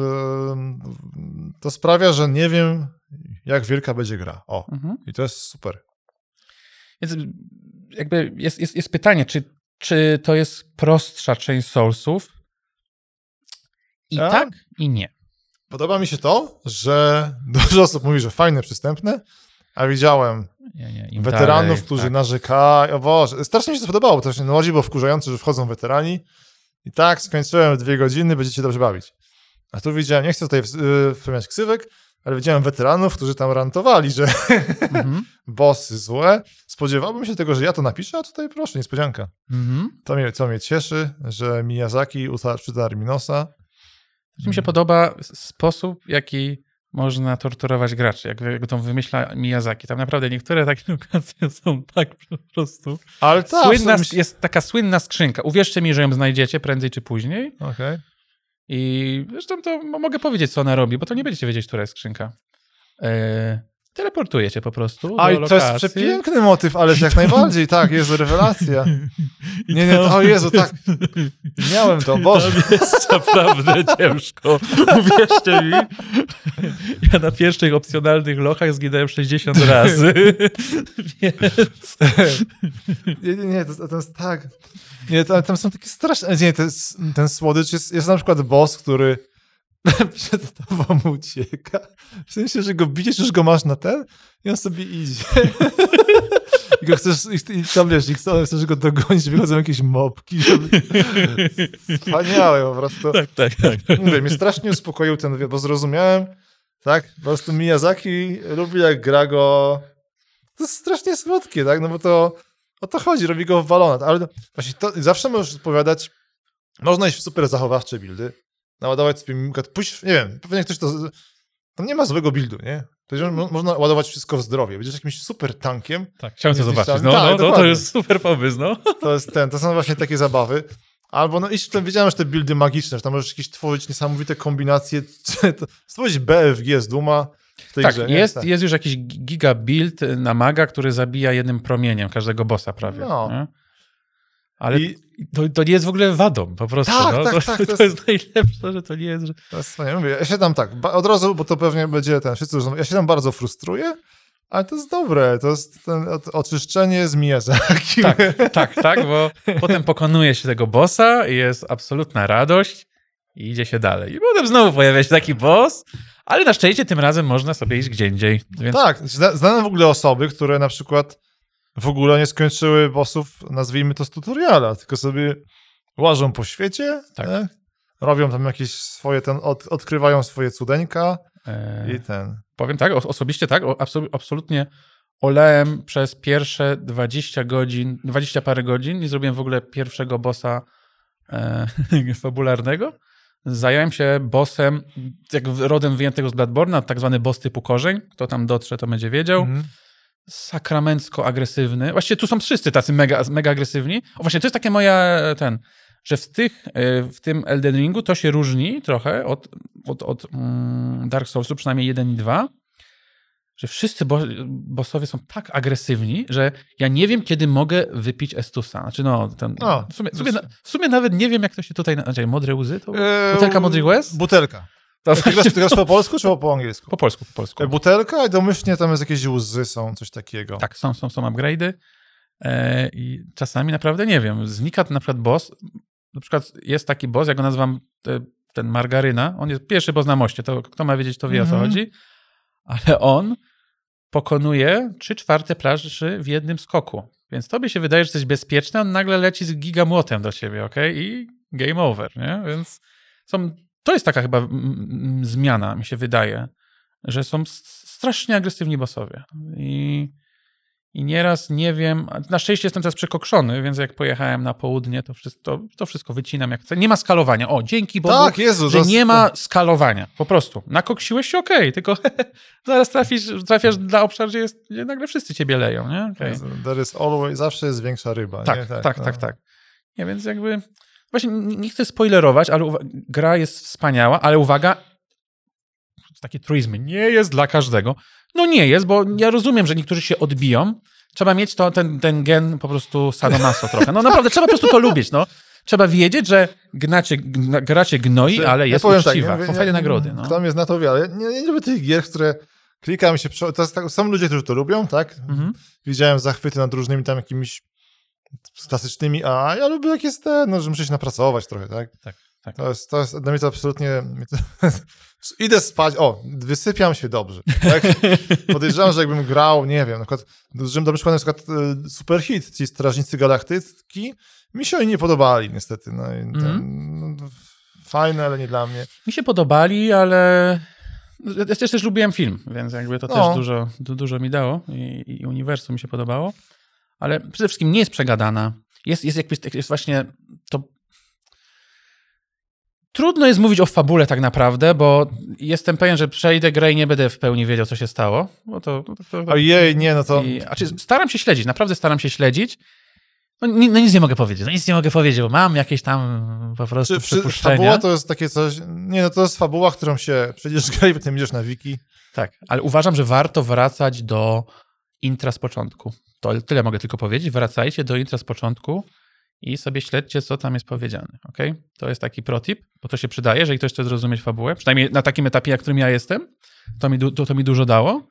to sprawia, że nie wiem, jak wielka będzie gra. O, Mhm. i to jest super. Więc jakby jest, jest, jest pytanie, czy, czy to jest prostsza część Soulsów? I Tak? tak, i nie. Podoba mi się to, że dużo osób mówi, że fajne, przystępne, a widziałem nie, nie weteranów, dalej, którzy tak. narzekają. O Boże, strasznie mi się to podobało, bo to się na łodzi było wkurzające, że wchodzą weterani i tak, skończyłem dwie godziny, będziecie dobrze bawić. A tu widziałem, nie chcę tutaj yy, wspomniać ksywek, ale widziałem weteranów, którzy tam rantowali, że Mhm. bossy złe. Spodziewałbym się tego, że ja to napiszę, a tutaj proszę, niespodzianka. Mhm. To mnie, co mnie cieszy, że Miyazaki utarł przy Też mi się podoba s- sposób, jaki można torturować graczy, jak, to wymyśla Miyazaki. Tam naprawdę niektóre takie lokacje są tak po prostu... Ale tak, Słynna, myśl- jest taka słynna skrzynka. Uwierzcie mi, że ją znajdziecie prędzej czy później. Okej. I zresztą to mo- mogę powiedzieć, co ona robi, bo to nie będziecie wiedzieć, która jest skrzynka. E, teleportuje cię po prostu A do i to jest przepiękny motyw, ale jak najbardziej, tak, jest rewelacja. Nie, nie, to, o Jezu, tak. Miałem to, Boże. Tam jest naprawdę ciężko. Uwierzcie mi. Ja na pierwszych opcjonalnych lochach zginąłem 60 razy. Więc... Nie, nie, nie, to, to jest tak. Nie, to, tam są takie straszne. Nie, to jest, ten słodycz jest, jest na przykład boss, który przed tobą ucieka. W sensie, że go bijesz, już go masz na ten i on sobie idzie. I go chcesz, i, tam wiesz, i chcesz, chcesz go dogonić, wychodzą jakieś mopki. Żeby... Wspaniałe po prostu. Tak, tak, tak. Mówię, mnie strasznie uspokoił ten bo zrozumiałem, tak, po prostu Miyazaki lubi jak gra go, to jest strasznie słodkie, tak, no bo to o to chodzi, robi go w balonat, ale właśnie to zawsze możesz odpowiadać, można iść w super zachowawcze buildy, naładować sobie mimika, pójść, nie wiem, pewnie ktoś to, tam nie ma złego buildu, nie? To można ładować wszystko w zdrowie, będziesz jakimś super tankiem, tak chciałem to zobaczyć. tam- No, tak, no, no, to jest super pomysł, no. to jest ten, to są właśnie takie zabawy. Albo no iść w ten, wiedziałem, że te buildy magiczne, że tam możesz jakieś tworzyć niesamowite kombinacje, to- stworzyć BFG z Duma Tak, grze. jest, Tak. jest już jakiś giga build na maga, który zabija jednym promieniem każdego bossa prawie. No. nie? Ale I to, to nie jest w ogóle wadą, po prostu. Tak, no. tak, to, tak, to, to jest najlepsze, że to nie jest... Że... to jest wspaniałe. Mówię, ja się tam tak, od razu, bo to pewnie będzie ten, wszyscy już, ja się tam bardzo frustruję, ale to jest dobre, to jest ten oczyszczenie z Miyazaki. Tak, tak, tak, bo potem pokonuje się tego bossa i jest absolutna radość i idzie się dalej. I potem znowu pojawia się taki boss, ale na szczęście tym razem można sobie iść gdzie indziej. Więc Tak, zna- znane w ogóle osoby, które na przykład w ogóle nie skończyły bossów, nazwijmy to z tutoriala, tylko sobie łażą po świecie, Tak. tak. robią tam jakieś swoje, ten, od, odkrywają swoje cudeńka e, i ten. powiem tak, osobiście tak, absolu- absolutnie olałem przez pierwsze 20 godzin, 20 parę godzin i zrobiłem w ogóle pierwszego bossa e, fabularnego, zająłem się bossem, jak rodem wyjętego z Bloodborne'a, tak zwany boss typu korzeń. Kto tam dotrze, to będzie wiedział. Mhm. Sakramencko agresywny. Właściwie tu są wszyscy tacy mega, mega agresywni. O właśnie, to jest takie moja, ten, że w, tych, e, w tym Elden Ringu to się różni trochę od, od, od mm, Dark Soulsu, przynajmniej 1 i 2, że wszyscy bo bossowie są tak agresywni, że ja nie wiem, kiedy mogę wypić Estusa. Znaczy no, ten, O, w, sumie, w, sumie, w sumie nawet nie wiem, jak to się tutaj... Znaczy, modre łzy? To butelka modrych łez? Butelka. To Ty grasz, ty grasz po polsku czy po angielsku? po polsku, po polsku. Butelka i domyślnie tam jest jakieś łzy, są coś takiego. Tak, są, są, są upgrade'y e, i czasami naprawdę nie wiem, znika na przykład boss, na przykład jest taki boss, ja go nazywam te, ten Margaryna, on jest pierwszy boss na moście, to kto ma wiedzieć, to wie o co Mhm. chodzi, ale on pokonuje trzy czwarte plaży w jednym skoku, więc tobie się wydaje, że jesteś bezpieczny, on nagle leci z gigamłotem do ciebie, ok? I game over, nie? Więc są, to jest taka chyba zmiana, mi się wydaje, że są strasznie agresywni bossowie i i nieraz nie wiem, na szczęście jestem teraz przekokszony, więc jak pojechałem na południe, to wszystko, to, wszystko wycinam jak chcę. Nie ma skalowania. O, dzięki Bogu, tak, Jezu. że nie ma skalowania. Po prostu. Nakoksiłeś się, okej, tylko zaraz trafisz, trafiasz na obszar, gdzie, jest, gdzie nagle wszyscy ciebie leją, nie? Okej. There is always, zawsze jest większa ryba. Tak, nie? tak, tak, no. tak, tak. Nie, więc jakby... Właśnie nie chcę spoilerować, ale gra jest wspaniała, ale uwaga, takie truizmy, nie jest dla każdego. No nie jest, bo ja rozumiem, że niektórzy się odbiją. Trzeba mieć to, ten, ten gen po prostu sadomaso trochę. No naprawdę, trzeba po prostu to lubić, no. Trzeba wiedzieć, że gnacie, gna, gracie gnoi, ale ja jest tak, uczciwa. nie- Są fajne nagrody, no. Kto mnie zna, to wie, ale nie, nie lubię tych gier, które klikam się, to jest tak, są ludzie, którzy to lubią, tak? Mhm. Widziałem zachwyty nad różnymi tam jakimiś klasycznymi, a ja lubię jak jest ten, no, że muszę się napracować trochę, tak? Tak, tak. To jest, to jest, dla mnie to absolutnie... Idę spać, o, wysypiam się dobrze, tak? Podejrzewam, że jakbym grał, nie wiem, na przykład, dużym dobrym przykładem na przykład e, Superhit, ci Strażnicy Galaktyki, mi się oni nie podobali niestety, no, ten, Mhm. no, fajne, ale nie dla mnie. Mi się podobali, ale ja też, też lubiłem film, więc jakby to No. też dużo, du, dużo mi dało i, i uniwersum mi się podobało. Ale przede wszystkim nie jest przegadana. Jest, jest, jakby, jest właśnie to... Trudno jest mówić o fabule tak naprawdę, bo jestem pewien, że przejdę grę i nie będę w pełni wiedział, co się stało. Bo to, to, to, to Ojej, nie, no to... i, znaczy, staram się śledzić, naprawdę staram się śledzić. No, no nic nie mogę powiedzieć, no nic nie mogę powiedzieć, bo mam jakieś tam po prostu Czy, przy, przypuszczenia. fabuła to jest takie coś... Nie, no to jest fabuła, którą się przejdziesz grę i potem idziesz na wiki. Tak, ale uważam, że warto wracać do intra z początku. To tyle mogę tylko powiedzieć. Wracajcie do intra z początku i sobie śledźcie, co tam jest powiedziane. Okay? To jest taki protip, bo to się przydaje, jeżeli ktoś chce zrozumieć fabułę. Przynajmniej na takim etapie, na którym ja jestem, to mi, to, to mi dużo dało.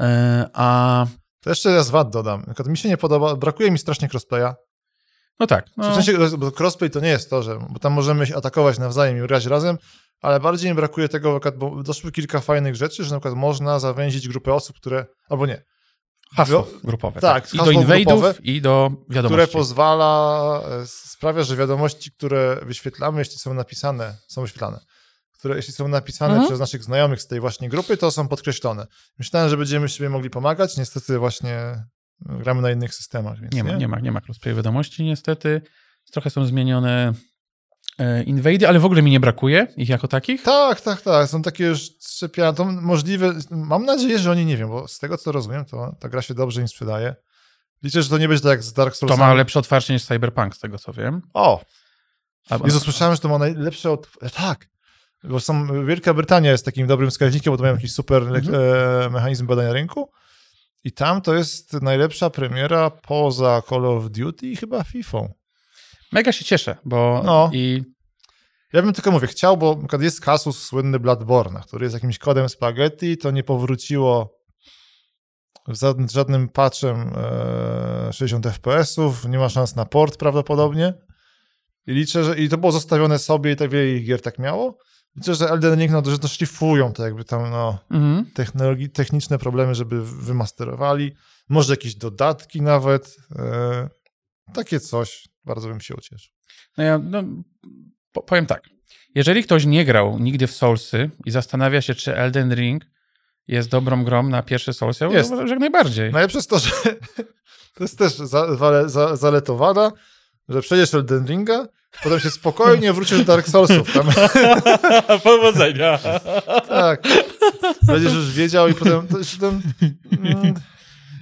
E, a To jeszcze raz wad dodam. Mi się nie podoba, brakuje mi strasznie crossplaya. no tak. W No, sensie, bo crossplay to nie jest to, że bo tam możemy się atakować nawzajem i grać razem, ale bardziej mi brakuje tego, bo doszły kilka fajnych rzeczy, że na przykład można zawęzić grupę osób, które, albo nie, hasło grupowe. tak, I do inwade'ów, i do które wiadomości. pozwala, e, sprawia, że wiadomości, które wyświetlamy, jeśli są napisane, są wyświetlane, które jeśli są napisane Mhm. przez naszych znajomych z tej właśnie grupy, to są podkreślone. Myślałem, że będziemy sobie mogli pomagać, niestety właśnie e, gramy na innych systemach, więc Nie ma, nie ma, nie ma crossplay wiadomości niestety. Trochę są zmienione invady, ale w ogóle mi nie brakuje ich jako takich. Tak, tak, tak. Są takie już szczepiania. To możliwe. Mam nadzieję, że oni nie wiem, bo z tego co rozumiem, to ta gra się dobrze im sprzedaje. Liczę, że to nie będzie tak jak z Dark Souls. To ma lepsze otwarcie niż Cyberpunk, z tego co wiem. O! Albo, Jezu, słyszałem, że to ma najlepsze od... e, Tak. Bo są, Wielka Brytania jest takim dobrym wskaźnikiem, bo to mają jakiś super Mhm. e, mechanizm badania rynku. I tam to jest najlepsza premiera poza Call of Duty i chyba FIFA. Mega się cieszę, bo No. i Ja bym tylko mówię, chciał, bo jest kasus słynny Bloodborne, który jest jakimś kodem spaghetti, to nie powróciło żadnym, żadnym patchem e, 60 FPS-ów, nie ma szans na port prawdopodobnie. I liczę, że i to było zostawione sobie i tak wiele gier tak miało. Liczę, że Elden Ring, no, że to szlifują to jakby tam, no, mhm. technologi- techniczne problemy, żeby wymasterowali. Może jakieś dodatki nawet. E, takie coś. Bardzo bym się ucieszył. no ja no, po, powiem tak. Jeżeli ktoś nie grał nigdy w Soulsy i zastanawia się, czy Elden Ring jest dobrą grą na pierwszy Souls, ja Jest. uważam, że jak najbardziej. Najlepsze jest to, że to jest też za, wale, za, zaletowana, że przejdziesz Elden Ringa potem się spokojnie wrócisz do Dark Soulsów. Tam, Powodzenia. tak. Będziesz już wiedział i potem... To jeszcze ten, mm,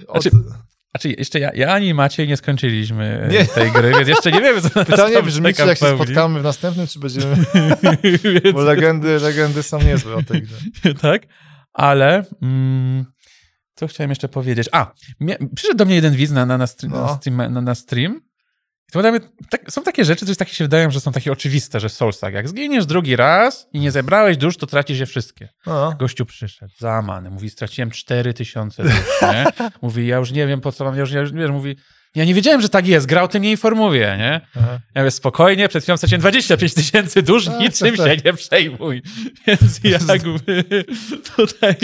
od, Znaczy, Znaczy, jeszcze ja, ja ani Maciej nie skończyliśmy Nie. nie. tej gry, więc jeszcze nie wiemy, co nas pytanie brzmi, czy jak się spotkamy w następnym, czy będziemy... Więc- Bo legendy, legendy są niezłe o tej grze. tak? Ale mm, co chciałem jeszcze powiedzieć? A, przyszedł do mnie jeden widz na, na, na, stream, No. na, stream, na, na stream. Tak, są takie rzeczy, coś takie się wydają, że są takie oczywiste, że w Soulsach. Jak zginiesz drugi raz i nie zebrałeś dusz, to tracisz je wszystkie. No. Gościu przyszedł, załamany. Mówi, straciłem 4000 dusz, nie? Mówi, ja już nie wiem, po co mam, ja już, ja już wiesz, mówi, ja nie wiedziałem, że tak jest, grał, tym nie informuje, nie? Aha. Ja mówię, spokojnie, przed chwilą straciłem 25 tysięcy dusz, Tak, niczym tak, się nie przejmuj. Więc jakby tutaj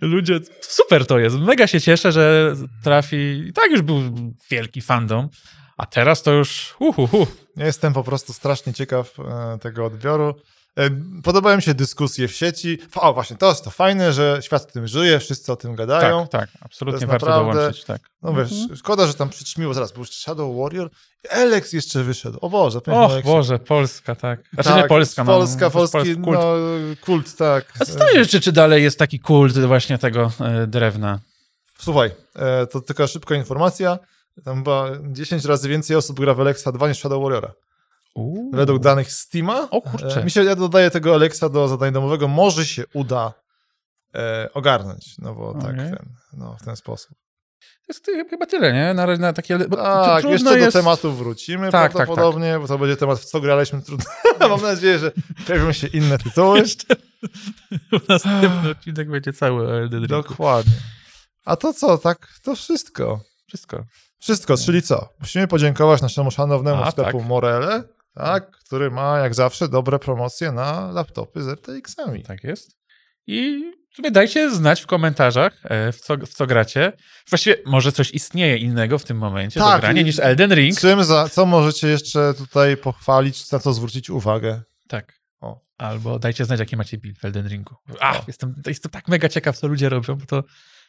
ludzie, super to jest, mega się cieszę, że trafi, i tak już był wielki fandom, a teraz to już, uhuhu. Jestem po prostu strasznie ciekaw e, tego odbioru. E, Podobają mi się dyskusje w sieci. O, właśnie, to jest to fajne, że świat tym żyje, wszyscy o tym gadają. Tak, tak, absolutnie warto naprawdę- dołączyć, tak. No wiesz, szkoda, że tam przyćmiło zaraz, był Shadow Warrior i Alex jeszcze wyszedł. O Boże, Och. Boże, Polska, tak. Znaczy tak, nie Polska, no. Polska, jest polski polski kult. No, kult, tak. A zastanawiam się, czy, czy dalej jest taki kult właśnie tego e, drewna. Słuchaj, e, to tylko szybka informacja. Tam chyba 10 razy więcej osób gra w Alexa 2 niż Shadow Warriora. Uuu. Według danych Steama. O kurczę. E, mi się, ja dodaję tego Alexa do zadania domowego. Może się uda e, ogarnąć. No bo tak, Okej. ten, no, w ten sposób. To jest chyba tyle, nie? Na, na takie... Bo Tak, jeszcze jest... do tematu wrócimy Tak, tak, prawdopodobnie, bo to będzie temat, w co graliśmy. Trudno. Mam nadzieję, że pojawią się inne tytuły. Jeszcze następny odcinek będzie cały Elden. Dokładnie. A to co, tak? To wszystko. Wszystko. Wszystko, czyli co? Musimy podziękować naszemu szanownemu A, sklepu tak. Morele, tak, który ma jak zawsze dobre promocje na laptopy z RTX-ami. Tak jest. I w sumie dajcie znać w komentarzach, e, w co, w co gracie. Właściwie może coś istnieje innego w tym momencie Tak, do grania niż Elden Ring. Czym za, co możecie jeszcze tutaj pochwalić, na co zwrócić uwagę? Tak. O. Albo dajcie znać, jaki macie build w Elden Ringu. A, jestem, jestem tak mega ciekaw, co ludzie robią, bo to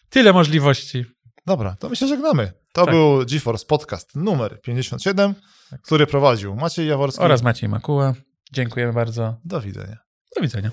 tyle możliwości. Dobra, to my się żegnamy. To Tak. był GeForce Podcast numer 57, który prowadził Maciej Jaworski. Oraz Maciej Makuła. Dziękujemy bardzo. Do widzenia. Do widzenia.